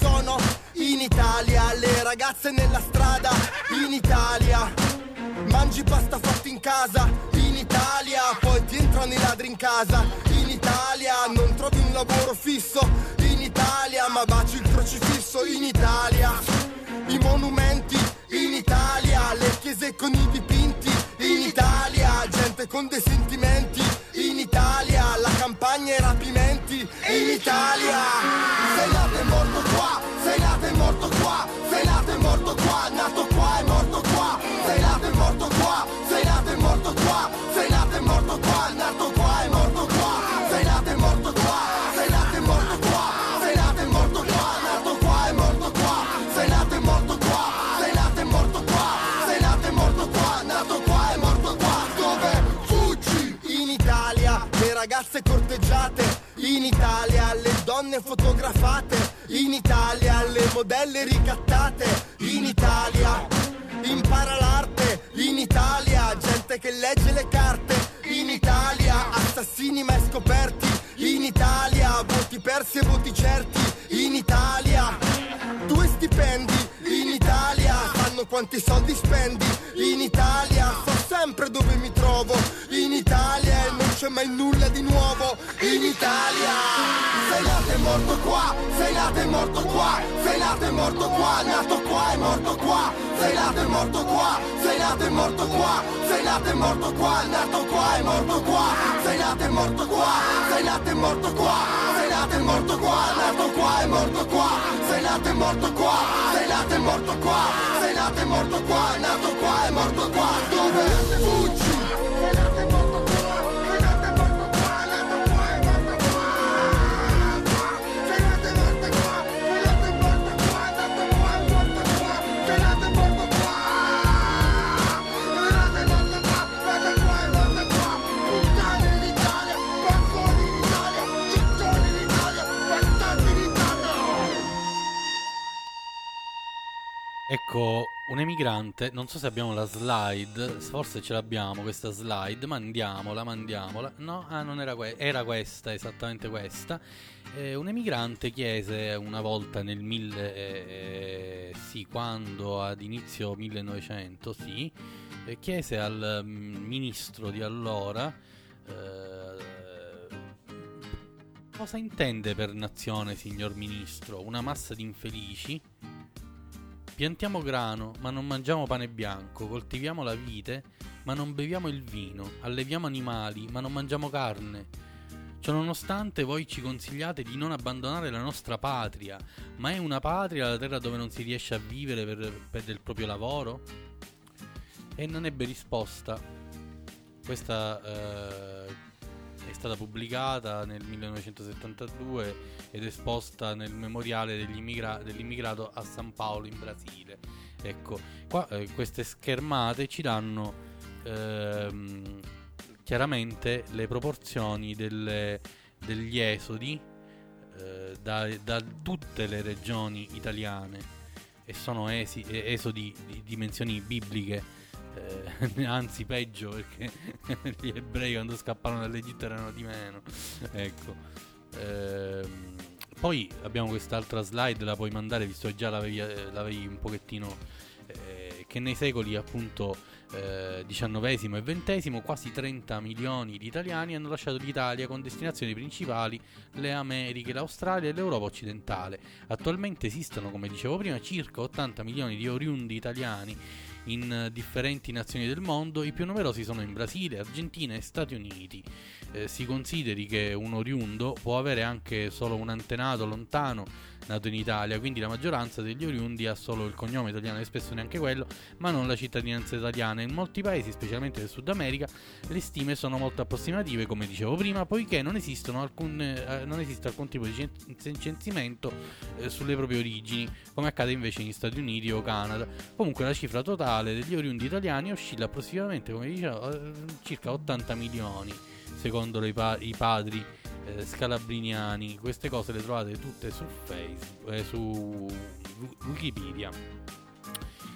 ragazze nella strada in Italia. Mangi pasta fatta in casa in Italia. Poi ti entrano i ladri in casa in Italia. Non trovi un lavoro fisso in Italia. Ma baci il crocifisso in Italia. I monumenti in Italia. Le chiese con i dipinti in Italia. Gente con dei sentimenti in Italia. La campagna e i rapimenti in Italia Italia le donne fotografate. In Italia le modelle ricattate. In Italia impara l'arte. In Italia gente che legge le carte. In Italia assassini mai scoperti. In Italia voti persi e voti certi. In Italia due stipendi. In Italia sanno quanti soldi spendi sei nato e morto qua, sei nato e morto qua, nato qua e morto qua, sei nato e morto qua, sei nato e morto qua, sei nato e morto qua, nato qua e morto qua, sei nato e morto qua, sei nato e morto qua, sei nato e morto qua, nato qua e morto qua, sei nato e morto qua, sei nato e morto qua, sei nato e morto qua, nato qua e morto qua, dove fuggi? Ecco, un emigrante, non so se abbiamo la slide, forse ce l'abbiamo questa slide, mandiamola, mandiamola. No, ah, non era questa, era questa, esattamente questa. Eh, un emigrante chiese una volta nel mille, eh, sì, quando ad inizio 1900, sì, eh, chiese al mm, ministro di allora eh, cosa intende per nazione, signor ministro? Una massa di infelici? Piantiamo grano, ma non mangiamo pane bianco, coltiviamo la vite, ma non beviamo il vino, alleviamo animali, ma non mangiamo carne. Ciononostante voi ci consigliate di non abbandonare la nostra patria, ma è una patria la terra dove non si riesce a vivere per, per del proprio lavoro? E non ebbe risposta. Questa eh, è stata pubblicata nel 1972 ed esposta nel memoriale immigra- dell'immigrato a San Paolo in Brasile. Ecco, qua eh, queste schermate ci danno ehm, chiaramente le proporzioni delle- degli esodi eh, da, da tutte le regioni italiane e sono esi- esodi di dimensioni bibliche eh, anzi peggio perché gli ebrei quando scapparono dall'Egitto erano di meno ecco Ehm, poi abbiamo quest'altra slide la puoi mandare visto che già l'avevi, eh, l'avevi un pochettino eh, che nei secoli appunto eh, XIX e XX quasi 30 milioni di italiani hanno lasciato l'Italia con destinazioni principali le Americhe, l'Australia e l'Europa occidentale. Attualmente esistono, come dicevo prima, circa 80 milioni di oriundi italiani in differenti nazioni del mondo, i più numerosi sono in Brasile, Argentina e Stati Uniti. Eh, si consideri che un oriundo può avere anche solo un antenato lontano nato in Italia, quindi la maggioranza degli oriundi ha solo il cognome italiano e spesso neanche quello, ma non la cittadinanza italiana. In molti paesi, specialmente del Sud America, le stime sono molto approssimative, come dicevo prima, poiché non, alcun, eh, non esiste alcun tipo di cen- censimento eh, sulle proprie origini, come accade invece negli Stati Uniti o Canada. Comunque la cifra totale degli oriundi italiani oscilla approssimativamente, come dicevo, eh, circa 80 milioni, secondo i, pa- i padri eh, scalabriniani. Queste cose le trovate tutte su Facebook, eh, su Wikipedia.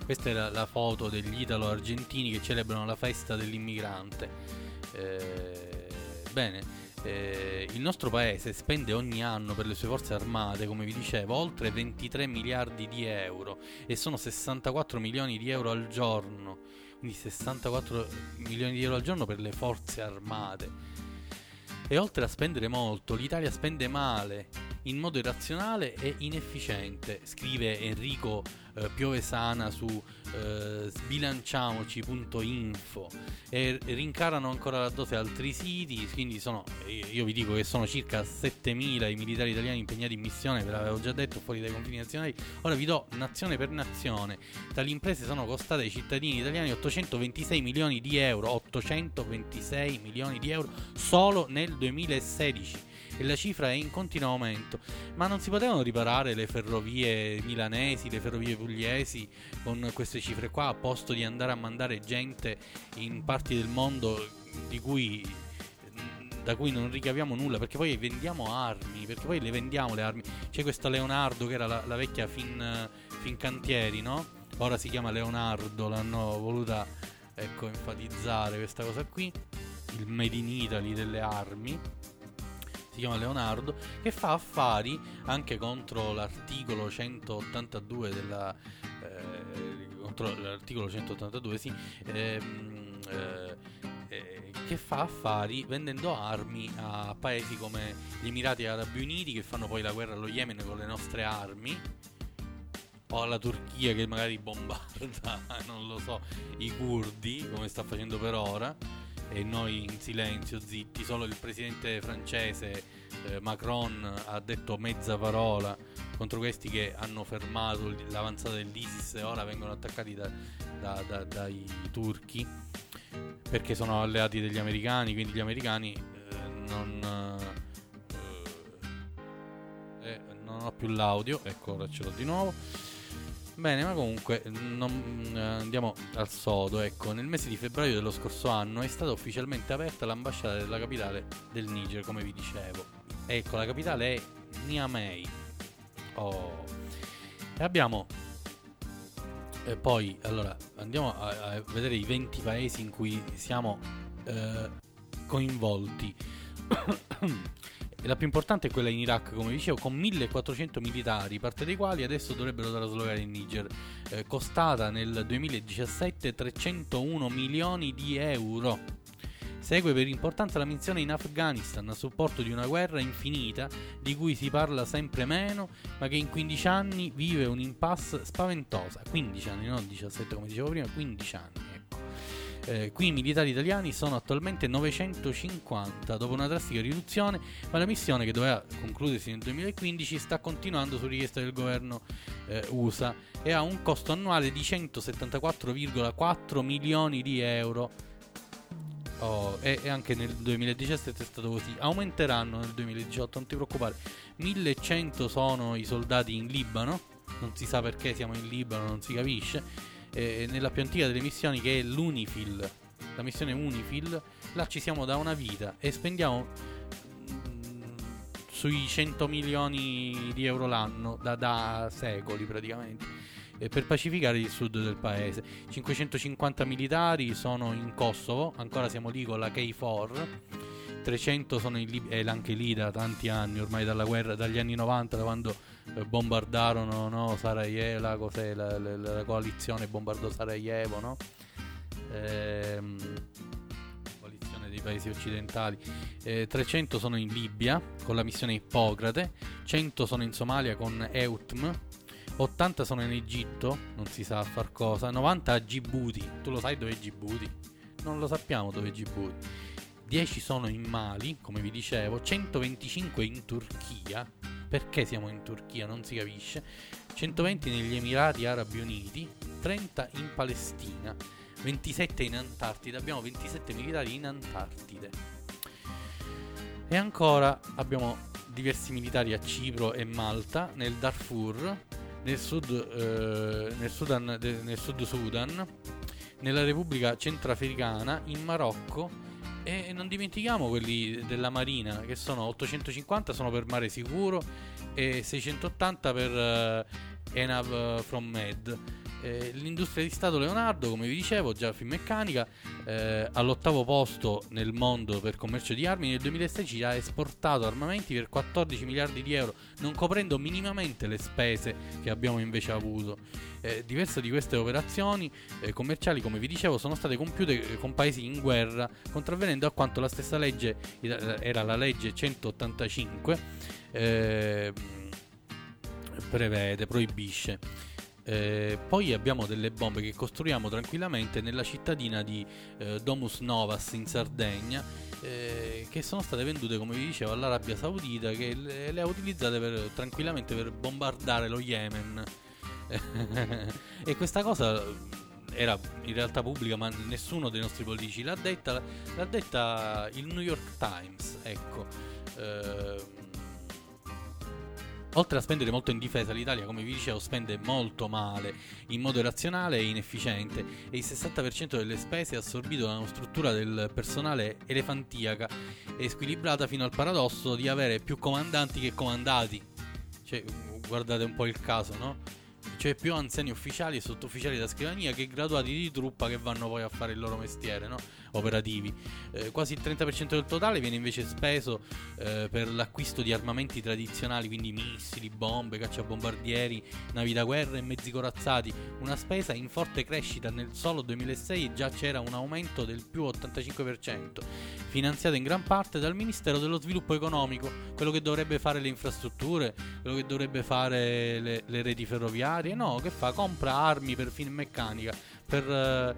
Questa è la, la foto degli italo-argentini che celebrano la festa dell'immigrante. Eh, bene, eh, il nostro paese spende ogni anno per le sue forze armate, come vi dicevo, oltre 23 miliardi di euro e sono 64 milioni di euro al giorno. Quindi 64 milioni di euro al giorno per le forze armate. E oltre a spendere molto, l'Italia spende male, in modo irrazionale e inefficiente, scrive Enrico eh, Piovesana su eh, sbilanciamoci.info e rincarano ancora la dose altri siti, quindi sono, io vi dico che sono circa 7000 i militari italiani impegnati in missione, ve l'avevo già detto, fuori dai confini nazionali, ora vi do nazione per nazione, tali imprese sono costate ai cittadini italiani 826 milioni di euro, 826 milioni di euro solo nel 2016 e la cifra è in continuo aumento. Ma non si potevano riparare le ferrovie milanesi, le ferrovie pugliesi con queste cifre qua, a posto di andare a mandare gente in parti del mondo di cui da cui non ricaviamo nulla perché poi vendiamo armi perché poi le vendiamo le armi c'è questa Leonardo che era la, la vecchia fin, Fincantieri no? ora si chiama Leonardo l'hanno voluta ecco enfatizzare questa cosa qui il made in Italy delle armi chiama Leonardo, che fa affari anche contro l'articolo 182 della... Eh, contro l'articolo 182, sì, ehm, eh, eh, che fa affari vendendo armi a paesi come gli Emirati Arabi Uniti che fanno poi la guerra allo Yemen con le nostre armi o alla Turchia che magari bombarda, non lo so, i curdi come sta facendo per ora e noi in silenzio, zitti, solo il presidente francese eh, Macron ha detto mezza parola contro questi che hanno fermato l'avanzata dell'ISIS e ora vengono attaccati da, da, da, dai turchi perché sono alleati degli americani, quindi gli americani eh, non... Eh, eh non ho più l'audio, ecco ora ce l'ho di nuovo. Bene, ma comunque non, eh, andiamo al sodo. Ecco, nel mese di febbraio dello scorso anno è stata ufficialmente aperta l'ambasciata della capitale del Niger, come vi dicevo. Ecco, la capitale è Niamey. Oh. E abbiamo e poi, allora, andiamo a, a, vedere i 20 paesi in cui siamo eh, coinvolti. la più importante è quella in Iraq, come dicevo, con 1400 militari, parte dei quali adesso dovrebbero traslocare in Niger, eh, costata nel 2017 301 milioni di euro. Segue per importanza la missione in Afghanistan a supporto di una guerra infinita di cui si parla sempre meno, ma che in 15 anni vive un impasse spaventosa. 15 anni, non 17 come dicevo prima, 15 anni. Eh, qui i militari italiani sono attualmente 950 dopo una drastica riduzione, ma la missione che doveva concludersi nel 2015 sta continuando su richiesta del governo eh, USA e ha un costo annuale di 174,4 milioni di euro Oh, e, e, anche nel 2017 è stato così. Aumenteranno nel 2018, non ti preoccupare. 1100 sono i soldati in Libano, non si sa perché siamo in Libano, non si capisce. E nella più antica delle missioni che è l'Unifil, la missione Unifil, là ci siamo da una vita e spendiamo mm, sui 100 milioni di euro l'anno da, da secoli praticamente eh, per pacificare il sud del paese. 550 militari sono in Kosovo, ancora siamo lì con la KFOR. 300 sono in Libia, e anche lì da tanti anni, ormai dalla guerra, dagli anni 90, da quando eh, bombardarono no, Sarajevo, cos'è, la, la, la, coalizione bombardò Sarajevo, no? Ehm, coalizione dei paesi occidentali. Eh, 300 sono in Libia con la missione Ippocrate, 100 sono in Somalia con EUTM, 80 sono in Egitto, non si sa far cosa, 90 a Djibouti, tu lo sai dove è Djibouti? Non lo sappiamo dove è Djibouti. 10 sono in Mali, come vi dicevo, 125 in Turchia, perché siamo in Turchia non si capisce, 120 negli Emirati Arabi Uniti, 30 in Palestina, 27 in Antartide, abbiamo 27 militari in Antartide. E ancora abbiamo diversi militari a Cipro e Malta, nel Darfur, nel sud, eh, nel, Sudan, nel sud Sudan, nella Repubblica Centrafricana, in Marocco e non dimentichiamo quelli della Marina che sono 850 sono per mare sicuro e 680 per eh, Enav eh, From Med eh, l'industria di Stato Leonardo, come vi dicevo, già Finmeccanica, eh, all'ottavo posto nel mondo per commercio di armi, nel 2016 ha esportato armamenti per 14 miliardi di euro, non coprendo minimamente le spese che abbiamo invece avuto. Eh, diverse di queste operazioni eh, commerciali, come vi dicevo, sono state compiute eh, con paesi in guerra, contravvenendo a quanto la stessa legge, era la legge 185, eh, prevede, proibisce. Eh, poi abbiamo delle bombe che costruiamo tranquillamente nella cittadina di eh, Domus Novas in Sardegna eh, che sono state vendute come vi dicevo all'Arabia Saudita che le, le ha utilizzate per, tranquillamente per bombardare lo Yemen. E questa cosa era in realtà pubblica ma nessuno dei nostri politici l'ha detta. L'ha detta il New York Times ecco. Eh, Oltre a spendere molto in difesa, l'Italia, come vi dicevo, spende molto male, in modo irrazionale e inefficiente, e il 60% delle spese è assorbito da una struttura del personale elefantiaca e squilibrata fino al paradosso di avere più comandanti che comandati. Cioè, guardate un po' il caso, no? cioè più anziani ufficiali e sottufficiali da scrivania che graduati di truppa che vanno poi a fare il loro mestiere, no? Operativi. Eh, quasi il 30% del totale viene invece speso eh, per l'acquisto di armamenti tradizionali, quindi missili, bombe, cacciabombardieri, navi da guerra e mezzi corazzati, una spesa in forte crescita nel solo 2006 e già c'era un aumento del più 85%, finanziato in gran parte dal Ministero dello Sviluppo Economico, quello che dovrebbe fare le infrastrutture, quello che dovrebbe fare le, le reti ferroviarie, no, che fa? Compra armi per finmeccanica per, eh,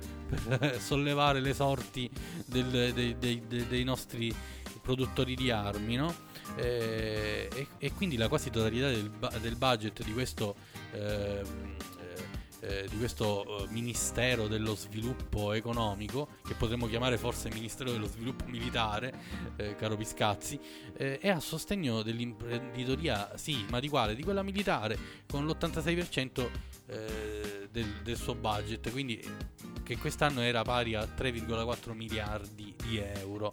per sollevare le sorti del, dei, dei, dei, nostri produttori di armi, no? e, e, e, quindi la quasi totalità del, del budget di questo, eh, eh, di questo Ministero dello Sviluppo Economico, che potremmo chiamare forse Ministero dello Sviluppo Militare, eh, caro Piscazzi, eh, è a sostegno dell'imprenditoria, sì, ma di quale? Di quella militare, con l'86% eh, del, del, suo budget, quindi che quest'anno era pari a 3,4 miliardi di euro,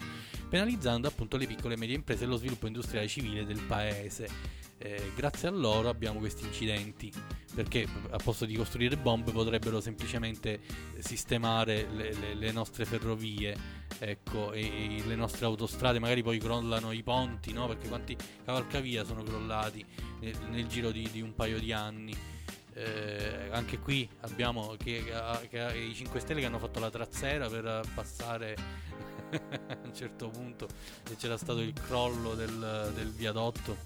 penalizzando appunto le piccole e medie imprese e lo sviluppo industriale civile del paese. Eh, grazie a loro abbiamo questi incidenti perché a posto di costruire bombe potrebbero semplicemente sistemare le, le, le nostre ferrovie ecco, e, e, le nostre autostrade magari poi crollano i ponti no? perché quanti cavalcavia sono crollati nel, nel giro di, di un paio di anni eh, anche qui abbiamo che, che, i 5 Stelle che hanno fatto la trazzera per passare a un certo punto e c'era stato il crollo del, del viadotto.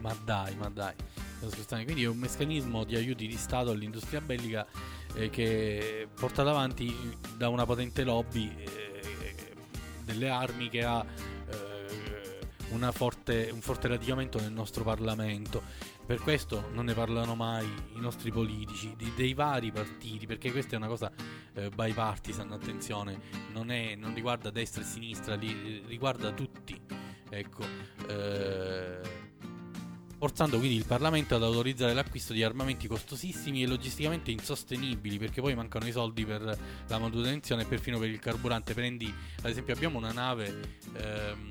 Ma dai, ma dai. Quindi è un meccanismo di aiuti di Stato all'industria bellica eh, che porta avanti da una potente lobby eh, delle armi che ha eh, forte, un forte radicamento nel nostro Parlamento per questo non ne parlano mai i nostri politici, di, dei vari partiti, perché questa è una cosa eh, bipartisan, attenzione, non, è, non, riguarda destra e sinistra, li, riguarda tutti. Ecco, eh, forzando quindi il Parlamento ad autorizzare l'acquisto di armamenti costosissimi e logisticamente insostenibili, perché poi mancano i soldi per la manutenzione e perfino per il carburante. Prendi, ad esempio, abbiamo una nave... Ehm,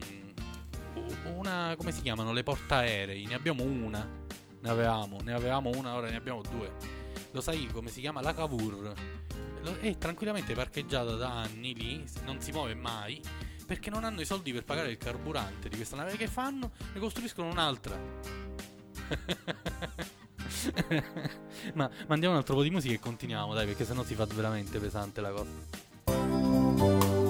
una, come si chiamano? Le portaerei, ne abbiamo una ne avevamo, ne avevamo una, ora ne abbiamo due. Lo sai come si chiama? La Cavour. È tranquillamente parcheggiata da anni lì, non si muove mai, perché non hanno i soldi per pagare il carburante di questa nave che fanno, ne costruiscono un'altra. ma mandiamo un altro po' di musica e continuiamo, dai, perché sennò si fa veramente pesante la cosa.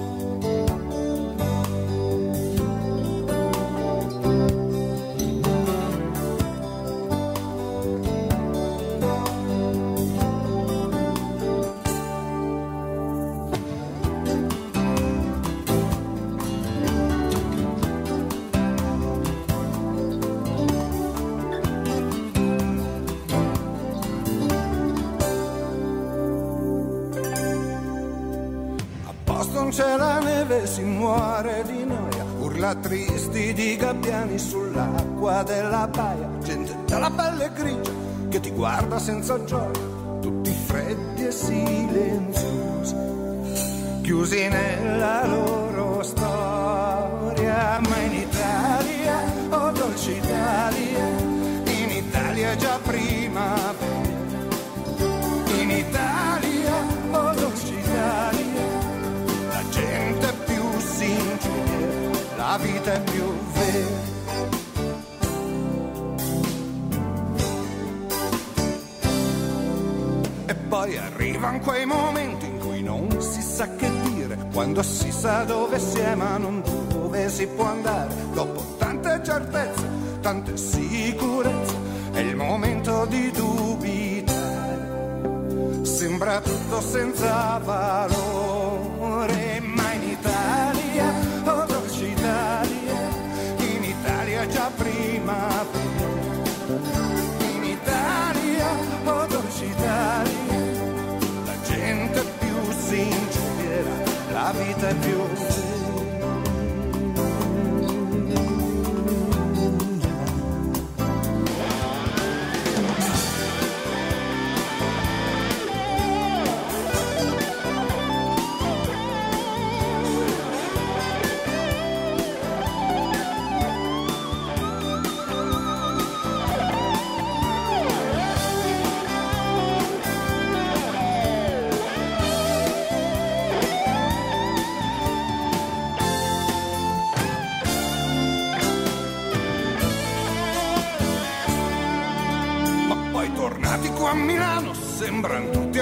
Si muore di noia, urla tristi di gabbiani sull'acqua della baia, gente dalla pelle grigia che ti guarda senza gioia, tutti freddi e silenziosi, chiusi nella loro storia, ma in Italia, oh dolce Italia, in Italia già primavera, la vita è più vera. E poi arrivano quei momenti in cui non si sa che dire, quando si sa dove si è ma non dove si può andare, dopo tante certezze, tante sicurezze, è il momento di dubitare, sembra tutto senza valore, vita è più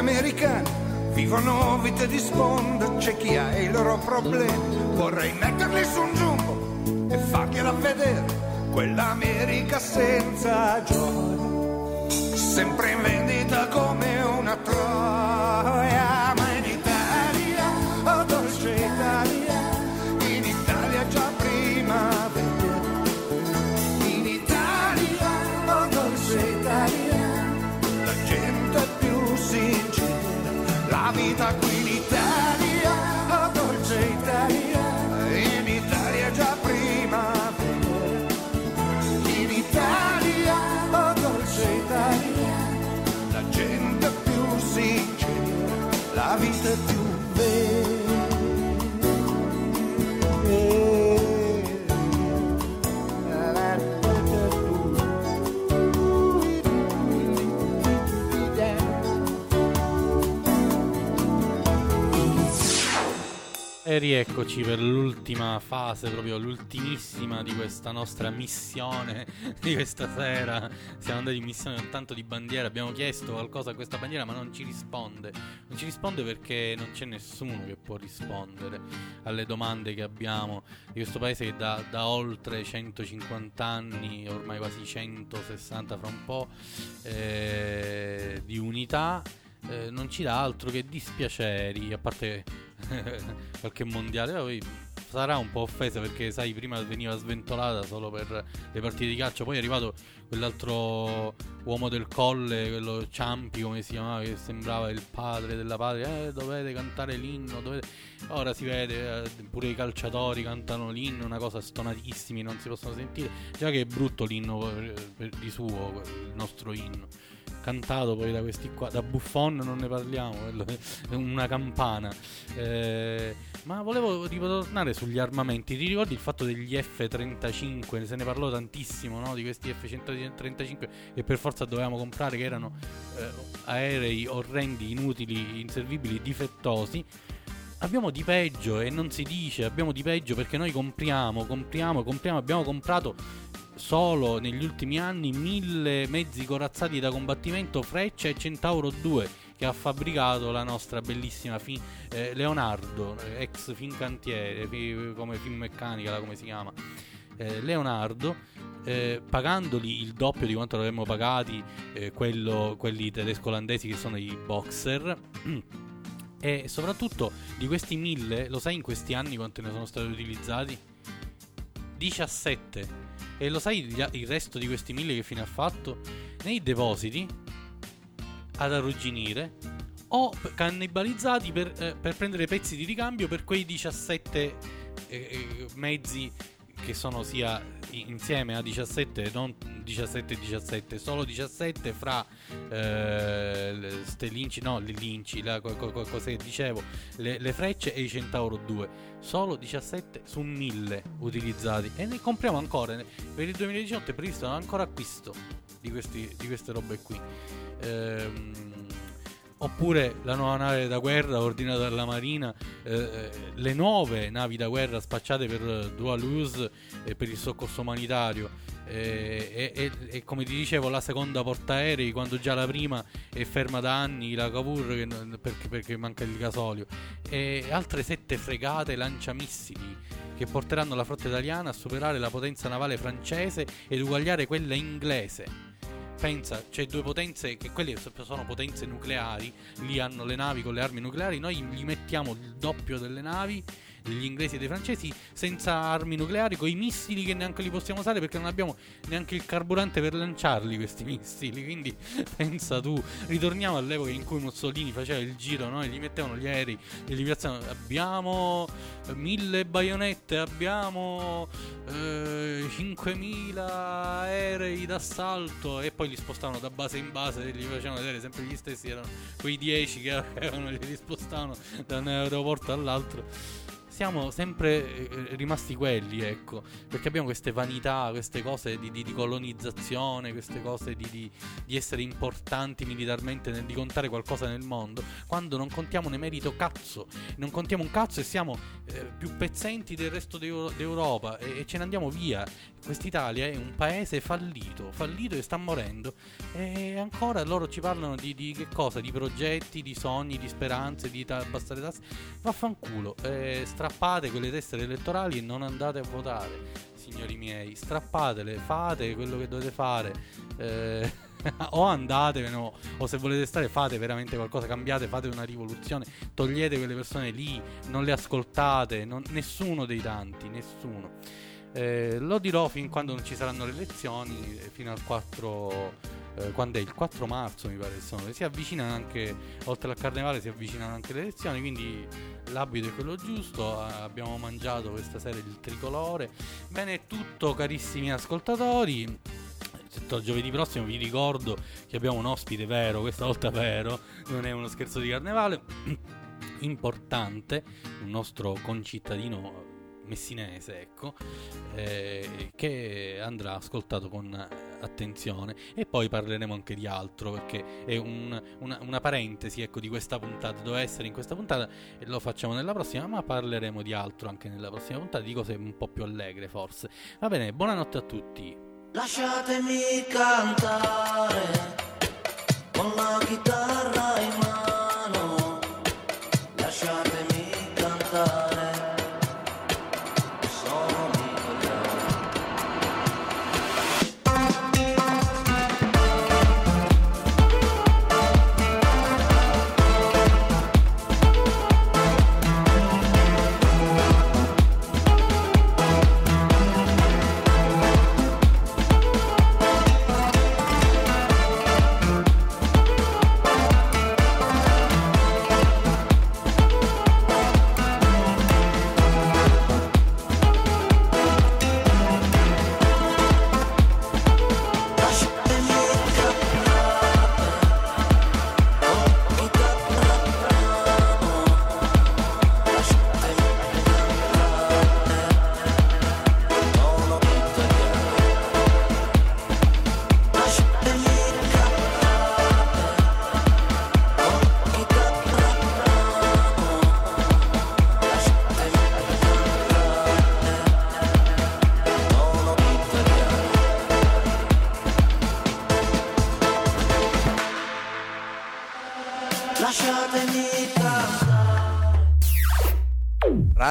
americani. Vivono vite di sponda, c'è chi ha i loro problemi. Vorrei metterli su un giumbo e fargliela vedere. Quell'America senza gioia, sempre in vendita come una troia. E rieccoci per l'ultima fase, proprio l'ultimissima di questa nostra missione di questa sera. Siamo andati in missione con tanto di bandiera, abbiamo chiesto qualcosa a questa bandiera ma non ci risponde. Non ci risponde perché non c'è nessuno che può rispondere alle domande che abbiamo di questo paese che da, da oltre 150 anni, ormai quasi 160 fra un po', eh, di unità. Eh, non ci dà altro che dispiaceri, a parte qualche mondiale. Poi sarà un po' offesa perché, sai, prima veniva sventolata solo per le partite di calcio. Poi è arrivato quell'altro uomo del colle, quello Ciampi, come si chiamava, che sembrava il padre della patria. Eh, dovete cantare l'inno. Dovete... Ora si vede, eh, pure i calciatori cantano l'inno, una cosa stonatissimi, non si possono sentire. Già che è brutto l'inno per- per- di suo, il nostro inno cantato poi da questi qua, da Buffon non ne parliamo, è una campana. Eh, ma volevo ritornare sugli armamenti. Ti ricordi il fatto degli F-35? Se ne parlò tantissimo, no? Di questi F-135 che per forza dovevamo comprare, che erano eh, aerei orrendi, inutili, inservibili, difettosi. Abbiamo di peggio e non si dice, abbiamo di peggio perché noi compriamo, compriamo, compriamo, abbiamo comprato solo negli ultimi anni mille mezzi corazzati da combattimento Freccia e Centauro 2 che ha fabbricato la nostra bellissima fi- eh, Leonardo, eh, ex Fincantiere, fi- come Finmeccanica, come si chiama. Eh, Leonardo, eh, pagandoli il doppio di quanto l'avremmo pagati eh, quello- quelli tedesco-olandesi che sono i boxer. E soprattutto di questi mille, lo sai in questi anni quanti ne sono stati utilizzati? 17. E lo sai gli il resto di questi mille che fine ha fatto? Nei depositi ad arrugginire o cannibalizzati per, eh, per prendere pezzi di ricambio per quei 17 eh, eh, mezzi che sono sia insieme a 17, non 17 e 17, solo 17 fra eh, linci, no, le linci, la, co- co- co- cosa che dicevo, le, le frecce e i Centauro 2, solo 17 su 1000 utilizzati e ne compriamo ancora, per il 2018 è previsto ancora acquisto di, questi, di queste robe qui. Ehm, Oppure la nuova nave da guerra ordinata dalla Marina, eh, eh, le nuove navi da guerra spacciate per eh, dual use e per il soccorso umanitario. Eh, e, e- e come ti dicevo, la seconda portaerei, quando già la prima è ferma da anni, la Cavour che perché, perché manca il gasolio. E altre sette fregate lanciamissili che porteranno la flotta italiana a superare la potenza navale francese ed uguagliare quella inglese pensa, c'è due potenze che quelle so- sono potenze nucleari, lì hanno le navi con le armi nucleari, noi gli mettiamo il doppio delle navi degli inglesi e dei francesi senza armi nucleari, con i missili che neanche li possiamo usare perché non abbiamo neanche il carburante per lanciarli questi missili, quindi pensa tu, ritorniamo all'epoca in cui Mussolini faceva il giro, no? E gli mettevano gli aerei e li piazzavano, abbiamo eh, mille baionette, abbiamo eh, 5000 aerei d'assalto e poi li spostavano da base in base e li facevano vedere sempre gli stessi, erano quei 10 che avevano, li spostavano da un aeroporto all'altro. Siamo sempre eh, rimasti quelli, ecco, perché abbiamo queste vanità, queste cose di, di, di colonizzazione, queste cose di, di, essere importanti militarmente, nel, di contare qualcosa nel mondo, quando non contiamo ne merito cazzo, non contiamo un cazzo e siamo eh, più pezzenti del resto d'Europa e, e ce ne andiamo via. Quest'Italia è un paese fallito, fallito e sta morendo. E ancora loro ci parlano di, che cosa? Di progetti, di sogni, di speranze, di ta- abbassare tasse. Vaffanculo. Eh, strappate quelle tessere elettorali e non andate a votare, signori miei. Strappatele, fate quello che dovete fare. Eh, o andatevene, o se volete stare, fate veramente qualcosa, cambiate, fate una rivoluzione, togliete quelle persone lì, non le ascoltate, non, nessuno dei tanti, nessuno. Eh, lo dirò fin quando non ci saranno le elezioni, fino al 4 eh, quando è il 4 marzo mi pare sono, si avvicinano anche oltre al carnevale si avvicinano anche le elezioni quindi l'abito è quello giusto abbiamo mangiato questa sera il tricolore. Bene è tutto carissimi ascoltatori. Giovedì prossimo vi ricordo che abbiamo un ospite vero questa volta vero non è uno scherzo di carnevale importante un nostro concittadino messinese, ecco, eh, che andrà ascoltato con attenzione e poi parleremo anche di altro perché è un, una, una, parentesi ecco, di questa puntata, doveva essere in questa puntata e lo facciamo nella prossima, ma parleremo di altro anche nella prossima puntata, di cose un po' più allegre forse. Va bene, buonanotte a tutti. Lasciatemi cantare con la chitarra in mano,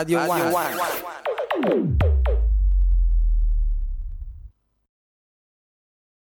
Radio, Radio One. One.